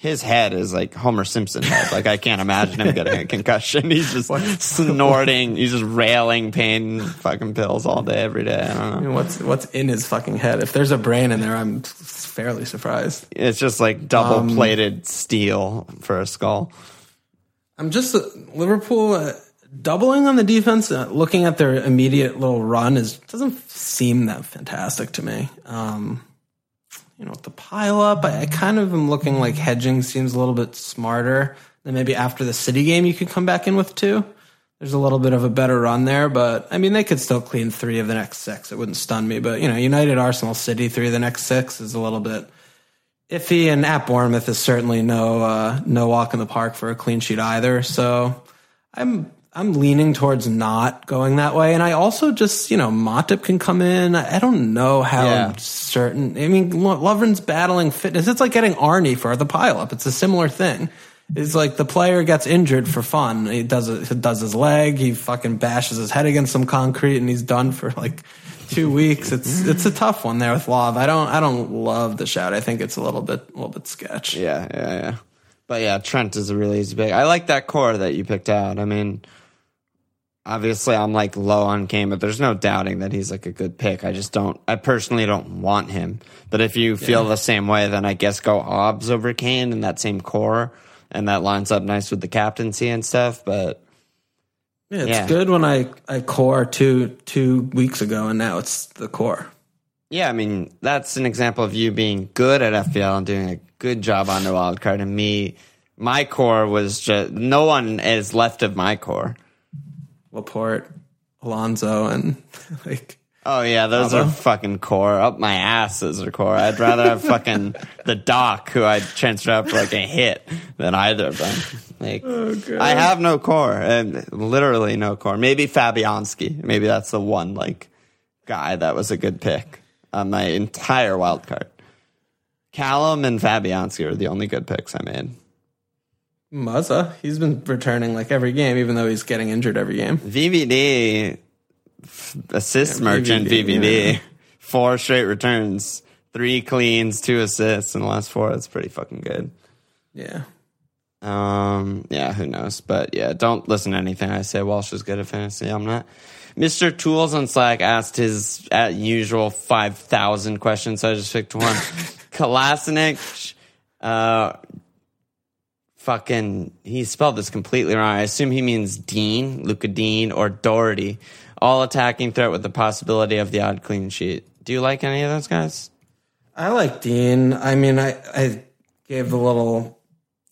his head is like Homer Simpson head. Like I can't imagine him getting a concussion. He's just snorting. He's just railing pain fucking pills all day every day. I don't I know. mean, what's what's in his fucking head? If there's a brain in there, I'm fairly surprised. It's just like double plated steel for a skull. I'm just uh, Liverpool uh, doubling on the defense. Uh, looking at their immediate little run is doesn't seem that fantastic to me. Um, you know, with the pile up, I, I kind of am looking like hedging seems a little bit smarter. Then maybe after the City game, you could come back in with two. There's a little bit of a better run there, but I mean, they could still clean three of the next six. It wouldn't stun me, but you know, United, Arsenal, City, three of the next six is a little bit iffy, and at Bournemouth is certainly no uh, no walk in the park for a clean sheet either. So I'm I'm leaning towards not going that way, and I also just you know Matip can come in. I don't know how Yeah. certain. I mean, Lo- Lovren's battling fitness. It's like getting Arnie for the pileup. It's a similar thing. It's like the player gets injured for fun. He does it, he does his leg. He fucking bashes his head against some concrete, and he's done for like two weeks. It's it's a tough one there with Love. I don't I don't love the shout. I think it's a little bit a little bit sketch. Yeah, yeah, yeah. But yeah, Trent is a really easy pick. I like that core that you picked out. I mean, obviously I'm like low on Kane, but there's no doubting that he's like a good pick. I just don't, I personally don't want him. But if you feel the same way, then I guess go Obbs over Kane in that same core. And that lines up nice with the captaincy and stuff. But Yeah, it's Yeah. good when I I core two two weeks ago, and now it's the core. yeah, I mean, that's an example of you being good at FPL and doing a good job on the wild card. And me, my core was just, no one is left of my core. Laporte, Alonso, and *laughs* like Oh yeah, those Bravo. are fucking core. Up my ass those are core. I'd rather have fucking *laughs* the doc who I transfer up for like a hit than either of them. Like oh, I have no core and literally no core. Maybe Fabianski. Maybe that's the one like guy that was a good pick on my entire wild card. Callum and Fabianski are the only good picks I made. Muzza. He's been returning like every game, even though he's getting injured every game. VVD assist Yeah, merchant VVD, VVD. yeah. four straight returns, three cleans, two assists in the last four. That's pretty fucking good. Yeah. Um, yeah, who knows? But yeah, don't listen to anything I say. Walsh is good at fantasy. I'm not. Mr. Tools on Slack asked his at usual 5,000 questions, so I just picked one. *laughs* Kalasinic, uh, fucking, he spelled this completely wrong. I assume he means Digne, Luca Digne, or Doherty. All attacking threat with the possibility of the odd clean sheet. Do you like any of those guys? I like Digne. I mean, I, I gave the little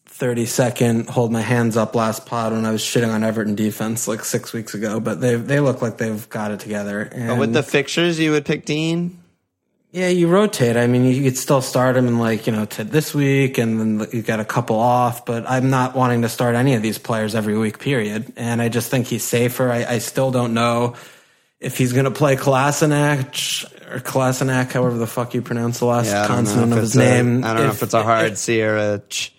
30 second hold my hands up last pod when I was shitting on Everton defense like six weeks ago, but they they look like they've got it together. And But with the fixtures, you would pick Digne? Yeah, you rotate. I mean, you could still start him in like, you know, to this week and then you got a couple off, but I'm not wanting to start any of these players every week, period. And I just think he's safer. I, I still don't know if he's going to play Kolasinac or Kolasinac, however the fuck you pronounce the last Yeah, I don't know consonant of his a- name. I don't know if it's a hard C or a ch.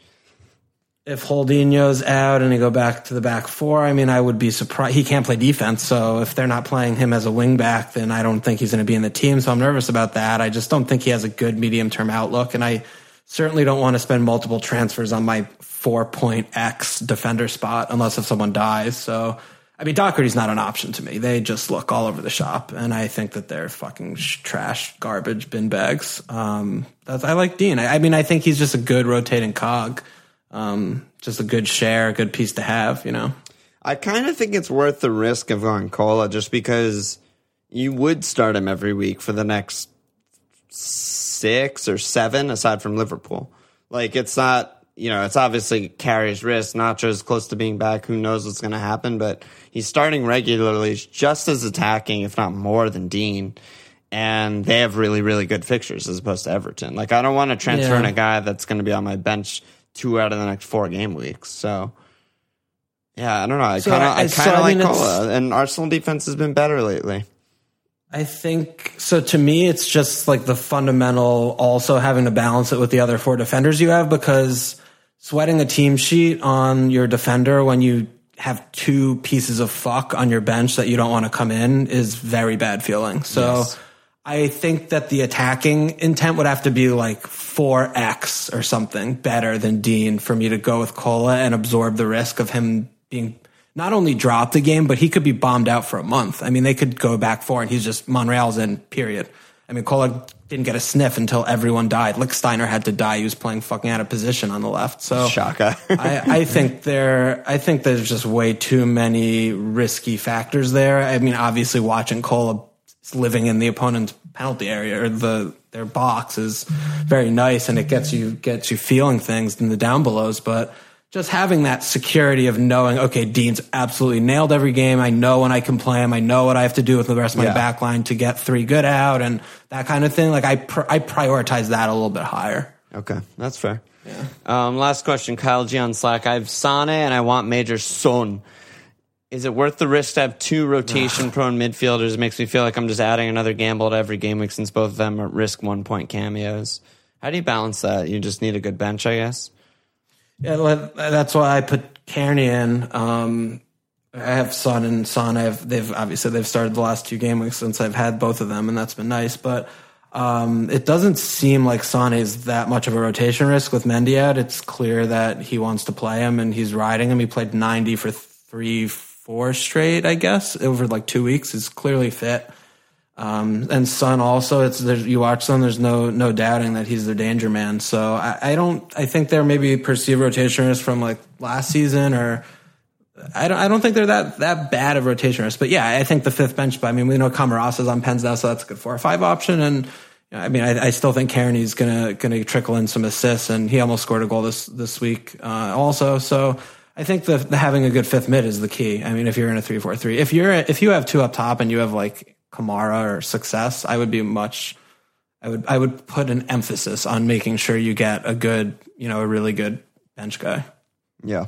If Holdinho's out and he go back to the back four, I mean, I would be surprised. He can't play defense, so if they're not playing him as a wing back, then I don't think he's going to be in the team. So I'm nervous about that. I just don't think he has a good medium term outlook, and I certainly don't want to spend multiple transfers on my four point X defender spot unless if someone dies. So. I mean, Doherty's not an option to me. They just look all over the shop, and I think that they're fucking sh- trash, garbage, bin bags. Um, I like Digne. I, I mean, I think he's just a good rotating cog um, just a good share, a good piece to have, you know. I kind of think it's worth the risk of going Cola just because you would start him every week for the next six or seven, aside from Liverpool. Like, it's not, you know, it's obviously carries risk. Nacho's close to being back. Who knows what's going to happen? But he's starting regularly, he's just as attacking, if not more than Digne. And they have really, really good fixtures as opposed to Everton. Like, I don't want to transfer Yeah. in a guy that's going to be on my bench two out of the next four game weeks. So, yeah, I don't know. I So kind of, I- I so, like mean, Cola, and Arsenal defense has been better lately. I think so. To me, it's just like the fundamental, also having to balance it with the other four defenders you have because sweating a team sheet on your defender when you have two pieces of fuck on your bench that you don't want to come in is very bad feeling. So Yes. I think that the attacking intent would have to be like 4x or something better than Digne for me to go with Cola and absorb the risk of him being not only dropped the game, but he could be bombed out for a month. I mean, they could go back four and he's just Monreal's in, period. I mean, Cola didn't get a sniff until everyone died. Lichtsteiner had to die. He was playing fucking out of position on the left. So Xhaka. *laughs* I, I think there. I think there's just way too many risky factors there. I mean, obviously, watching Cola living in the opponent's penalty area or the their box is very nice, and it gets you gets you feeling things in the down belows. But just having that security of knowing, okay, Digne's absolutely nailed every game. I know when I can play him. I know what I have to do with the rest of my Yeah. back line to get three good out and that kind of thing. Like I, pr- I prioritize that a little bit higher. Okay, that's fair. yeah. Um, last question, Kyle G on Slack. I have Sane and I want Major Son. Is it worth the risk to have two rotation *sighs* prone midfielders? It makes me feel like I'm just adding another gamble to every game week since both of them are risk one point cameos. How do you balance that? You just need a good bench, I guess. Yeah, that's why I put Cairney in. Um, I have Son and Son. I've they've obviously they've started the last two game weeks since I've had both of them, and that's been nice. But um, it doesn't seem like Son is that much of a rotation risk with Mendy out. It's clear that he wants to play him and he's riding him. He played ninety for three, four straight, I guess, over like two weeks. He's clearly fit. Um, and Son also, it's you watch Son. There's no no doubting that he's the danger man. So I, I don't. I think they're maybe perceived rotation risk from like last season, or I don't. I don't think they're that that bad of rotation risk. But yeah, I think the fifth bench. But I mean, we know Camarasa is on pens now, so that's a good four or five option. And you know, I mean, I, I still think Cairney's gonna gonna trickle in some assists, and he almost scored a goal this this week uh, also. So. I think the, the having a good fifth mid is the key. I mean, if you're in a three four three, if you're if you have two up top and you have like Kamara or success, I would be much. I would I would put an emphasis on making sure you get a good, you know, a really good bench guy. Yeah.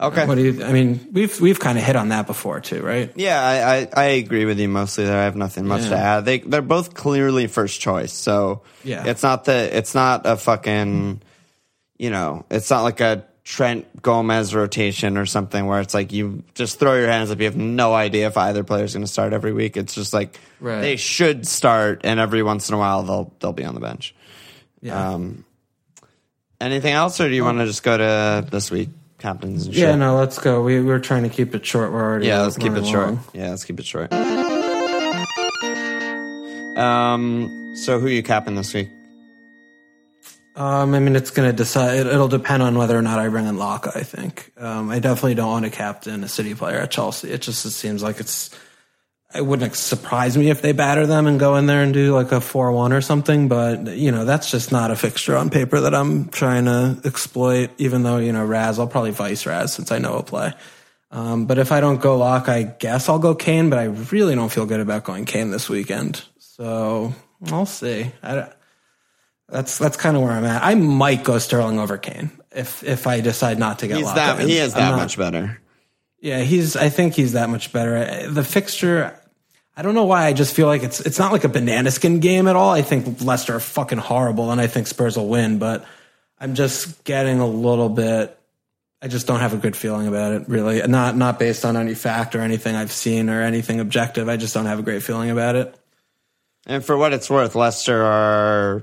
Okay. What do you? I mean, we've we've kind of hit on that before too, right? Yeah, I, I, I agree with you mostly there. I have nothing much to add. They they're both clearly first choice, so Yeah. it's not the it's not a fucking you know it's not like a Trent Gomez rotation or something where it's like you just throw your hands up. You have no idea if either player is going to start every week. It's just like Right. they should start, and every once in a while they'll they'll be on the bench. Yeah. Um, anything else, or do you want to just go to this week captains? And yeah, shit? no, let's go. We we're trying to keep it short. We're already Yeah, let's keep it running short. Yeah, let's keep it short. Um, so who you capping this week? Um, I mean, it's going to decide. It, it'll depend on whether or not I bring in Locke. I think. Um, I definitely don't want to captain a City player at Chelsea. It just it seems like it's. It wouldn't surprise me if they batter them and go in there and do like a four-one or something. But you know, that's just not a fixture on paper that I'm trying to exploit. Even though you know Raz, I'll probably vice Raz since I know he'll play. Um, but if I don't go Locke, I guess I'll go Kane. But I really don't feel good about going Kane this weekend. So I'll see. I, that's that's kind of where I'm at. I might go Sterling over Kane if if I decide not to get He's that in. he is that not- much better. Yeah, he's. I think he's that much better. The fixture. I don't know why. I just feel like it's it's not like a banana skin game at all. I think Leicester are fucking horrible, and I think Spurs will win. But I'm just getting a little bit. I just don't have a good feeling about it. Really, not not based on any fact or anything I've seen or anything objective. I just don't have a great feeling about it. And for what it's worth, Leicester are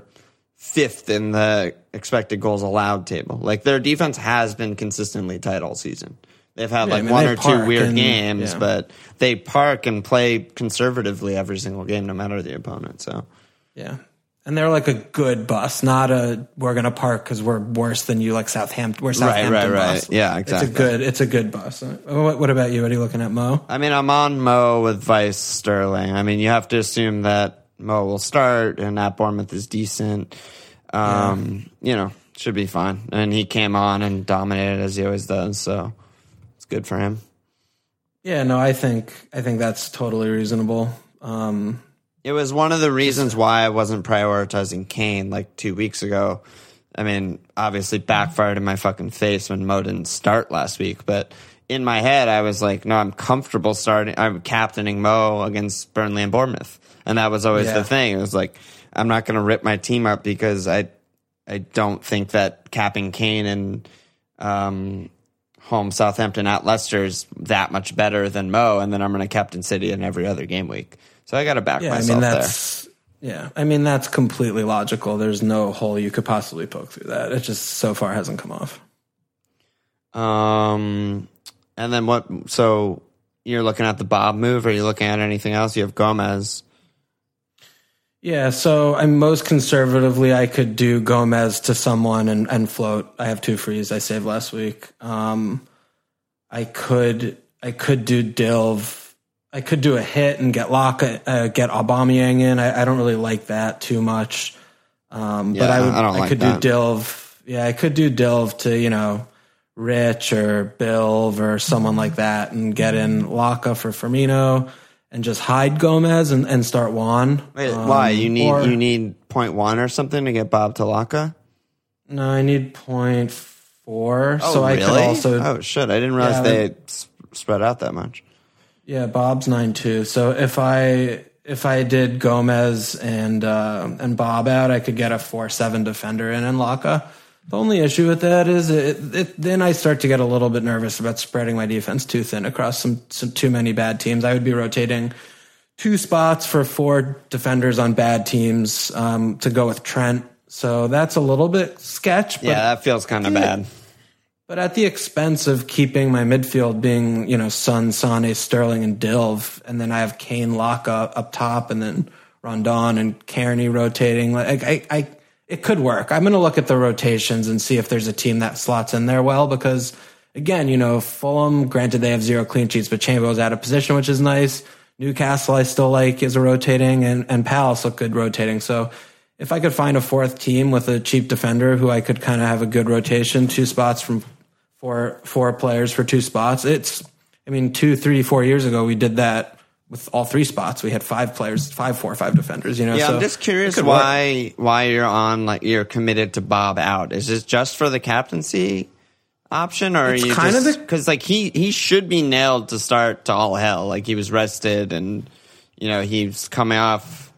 fifth in the expected goals allowed table. Like their defense has been consistently tight all season. They've had Yeah, I like mean, one or two weird and- games, yeah. but they park and play conservatively every single game, no matter the opponent. So Yeah. And they're like a good bus, not a we're gonna park because we're worse than you, like Southampton. We're Southampton right, right. bus. Yeah, exactly. It's a good, it's a good bus. Uh, What, what about you? What are you looking at, Mo? I mean, I'm on Mo with Vice Sterling. I mean, you have to assume that Mo will start, and that Bournemouth is decent. Um, You know, should be fine. And he came on and dominated as he always does, so it's good for him. Yeah, no, I think I think that's totally reasonable. Um, It was one of the reasons why I wasn't prioritizing Kane like two weeks ago. I mean, obviously backfired in my fucking face when Mo didn't start last week, but in my head I was like, no, I'm comfortable starting. I'm captaining Mo against Burnley and Bournemouth, and that was always Yeah. the thing. It was like, I'm not going to rip my team up because I, I don't think that capping Kane and um, home Southampton at Leicester is that much better than Mo, and then I'm going to captain City in every other game week. So I got to back yeah, I myself mean there. that's yeah, I mean that's completely logical. There's no hole you could possibly poke through that. It just so far hasn't come off. Um, and then what? So you're looking at the Bob move, or are you looking at anything else? You have Gomez. Yeah, so I'm most conservatively I could do Gomez to someone and, and float. I have two frees I saved last week. Um, I could I could do Dilv. I could do a hit and get Lock uh, get Aubameyang in. I, I don't really like that too much. Um, but I would I don't like could that. do Dilv. Yeah, I could do Dilv to you know Rich or Bilv or someone like that and get in Laka for Firmino and just hide Gomez and, and start Juan. Wait, Um, why? You need or- you need point one or something to get Bob Talaka? No, I need point four. so I really? could also Oh shit! I didn't realize Yeah, they s- spread out that much. yeah, Bob's nine two. So if I if I did Gomez and uh, and Bob out, I could get a four seven defender in and Laka. The only issue with that is it, it, then I start to get a little bit nervous about spreading my defense too thin across some, some too many bad teams. I would be rotating two spots for four defenders on bad teams um, to go with Trent. So that's a little bit sketch. But Yeah, that feels kind of bad. But at the expense of keeping my midfield being, you know, Son, Sane, Sterling, and Dilv, and then I have Kane lock up, up top, and then Rondon and Cairney rotating. Like I, I, it could work. I'm going to look at the rotations and see if there's a team that slots in there well. Because again, you know, Fulham, granted they have zero clean sheets, but Chamberlain's out of position, which is nice. Newcastle, I still like is rotating, and and Palace look good rotating. So if I could find a fourth team with a cheap defender who I could kind of have a good rotation, two spots from four four players for two spots. It's I mean two, three, four years ago we did that with all three spots. We had five players, five, four, five defenders. You know, Yeah, so I'm just curious could work. why why you're on like you're committed to Bob out. Is this just for the captaincy option, or It's are you kind just the- because like he he should be nailed to start to all hell. Like he was rested, and you know he's coming off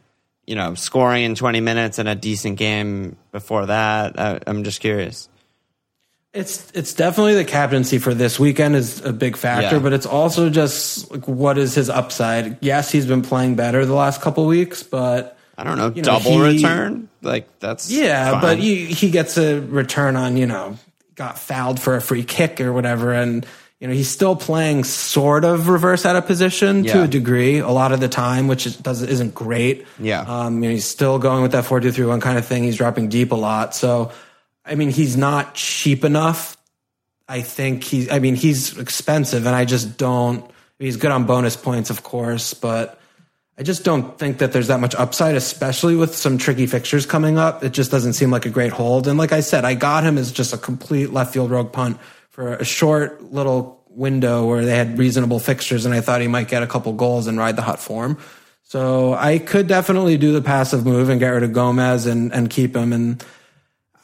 you know scoring in 20 minutes and a decent game before that. I, I'm just curious. It's it's definitely the captaincy for this weekend is a big factor, Yeah. but it's also just like what is his upside? Yes, he's been playing better the last couple weeks, but I don't know, You know, double he- return. Like that's yeah, fine. but he he gets a return on you know got fouled for a free kick or whatever, and you know he's still playing sort of reverse out of position to a degree a lot of the time, which is, does isn't great. Yeah. um, you know he's still going with that four two three one kind of thing. He's dropping deep a lot, so I mean he's not cheap enough. I think he's. I mean he's expensive, and I just don't. He's good on bonus points, of course, but. I just don't think that there's that much upside, especially with some tricky fixtures coming up. It just doesn't seem like a great hold. And like I said, I got him as just a complete left field rogue punt for a short little window where they had reasonable fixtures, and I thought he might get a couple goals and ride the hot form. So I could definitely do the passive move and get rid of Gomez and, and keep him. And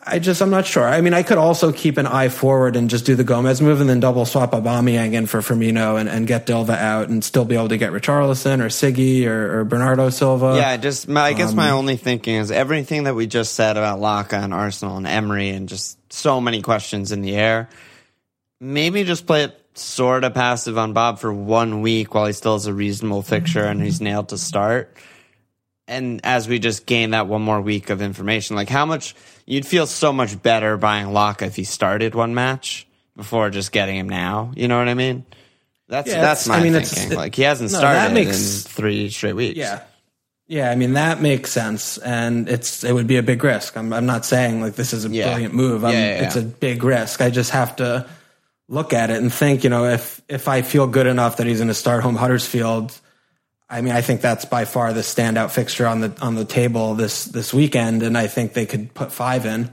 I just, I'm not sure. I mean, I could also keep an eye forward and just do the Gomez move and then double swap Aubameyang in for Firmino and, and get Dilva out and still be able to get Richarlison or Siggy or, or Bernardo Silva. Yeah, just my, I guess Um, my only thinking is everything that we just said about Laka and Arsenal and Emery and just so many questions in the air. Maybe just play it sort of passive on Bob for one week while he still has a reasonable fixture and he's nailed to start. And as we just gain that one more week of information, like how much you'd feel so much better buying Laka if he started one match before just getting him now. You know what I mean? That's Yeah, that's my I mean, thinking. it- like he hasn't no, that started makes- in three straight weeks. Yeah. Yeah, I mean that makes sense, and it's it would be a big risk. I'm I'm not saying like this is a Yeah. brilliant move. I'm, Yeah, yeah, It's a big risk. I just have to look at it and think. You know, if if I feel good enough that he's going to start home Huddersfield, I mean, I think that's by far the standout fixture on the on the table this this weekend, and I think they could put five in.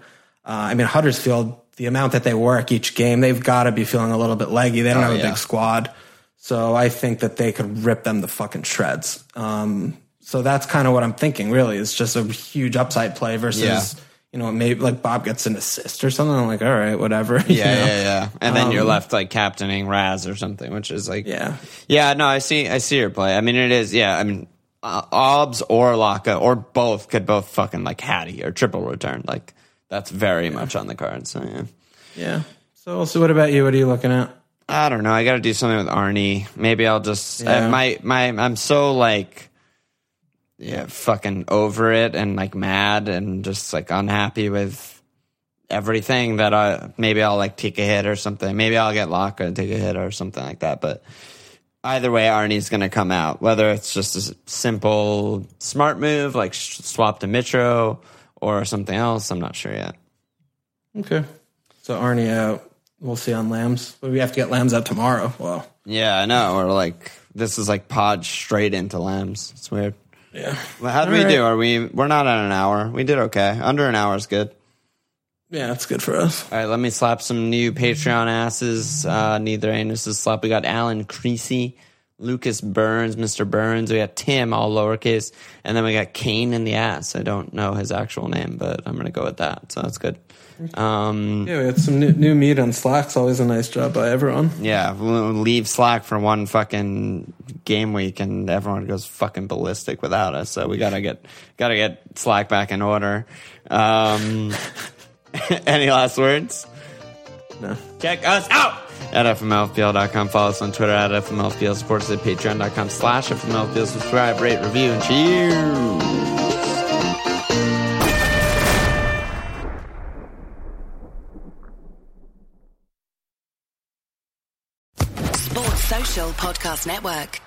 Uh, I mean, Huddersfield, the amount that they work each game, they've got to be feeling a little bit leggy. They don't Oh, have a yeah. big squad, so I think that they could rip them to fucking shreds. Um, so that's kind of what I'm thinking. Really, it's just a huge upside play versus. Yeah. You know, maybe like Bob gets an assist or something. I'm like, all right, whatever. *laughs* you Yeah, know? yeah, yeah. And then you're left like captaining Raz or something, which is like, Um, Yeah. yeah. No, I see, I see your play. I mean, it is, yeah. I mean, uh, Obs or Laka or both could both fucking like Hattie or triple return. Like that's very much on the cards. So yeah. Yeah. So, so what about you? What are you looking at? I don't know. I got to do something with Arnie. Maybe I'll just Yeah. uh, my my. I'm so like, yeah, fucking over it and like mad and just like unhappy with everything that I maybe I'll like take a hit or something. Maybe I'll get Laka and take a hit or something like that. But either way, Arnie's gonna come out. Whether it's just a simple smart move like swap to Mitro or something else, I'm not sure yet. Okay. So Arnie out. We'll see on Lambs. But we have to get Lambs out tomorrow. Well, Yeah, I know. Or like this is like pod straight into lambs. It's weird. Yeah. Well, how do we All right. do? Are we? We're not at an hour. We did okay. Under an hour is good. Yeah, that's good for us. All right, let me slap some new Patreon asses. Uh, neither anus is slap. We got Alan Creasy, Lucas Burns, Mr. Burns. We got Tim, all lowercase, and then we got Kane in the ass. I don't know his actual name, but I'm gonna go with that. So that's good. Um, Yeah, we had some new, new meat on Slack's always a nice job by everyone. yeah, we'll leave Slack for one fucking game week, and everyone goes fucking ballistic without us. So we gotta get gotta get Slack back in order. Um, *laughs* any last words? No. Check us out at fmlfpl.com. Follow us on Twitter at fmlfpl. Support us at patreon.com slash fmlfpl. Subscribe, rate, review, and cheers. Podcast Network.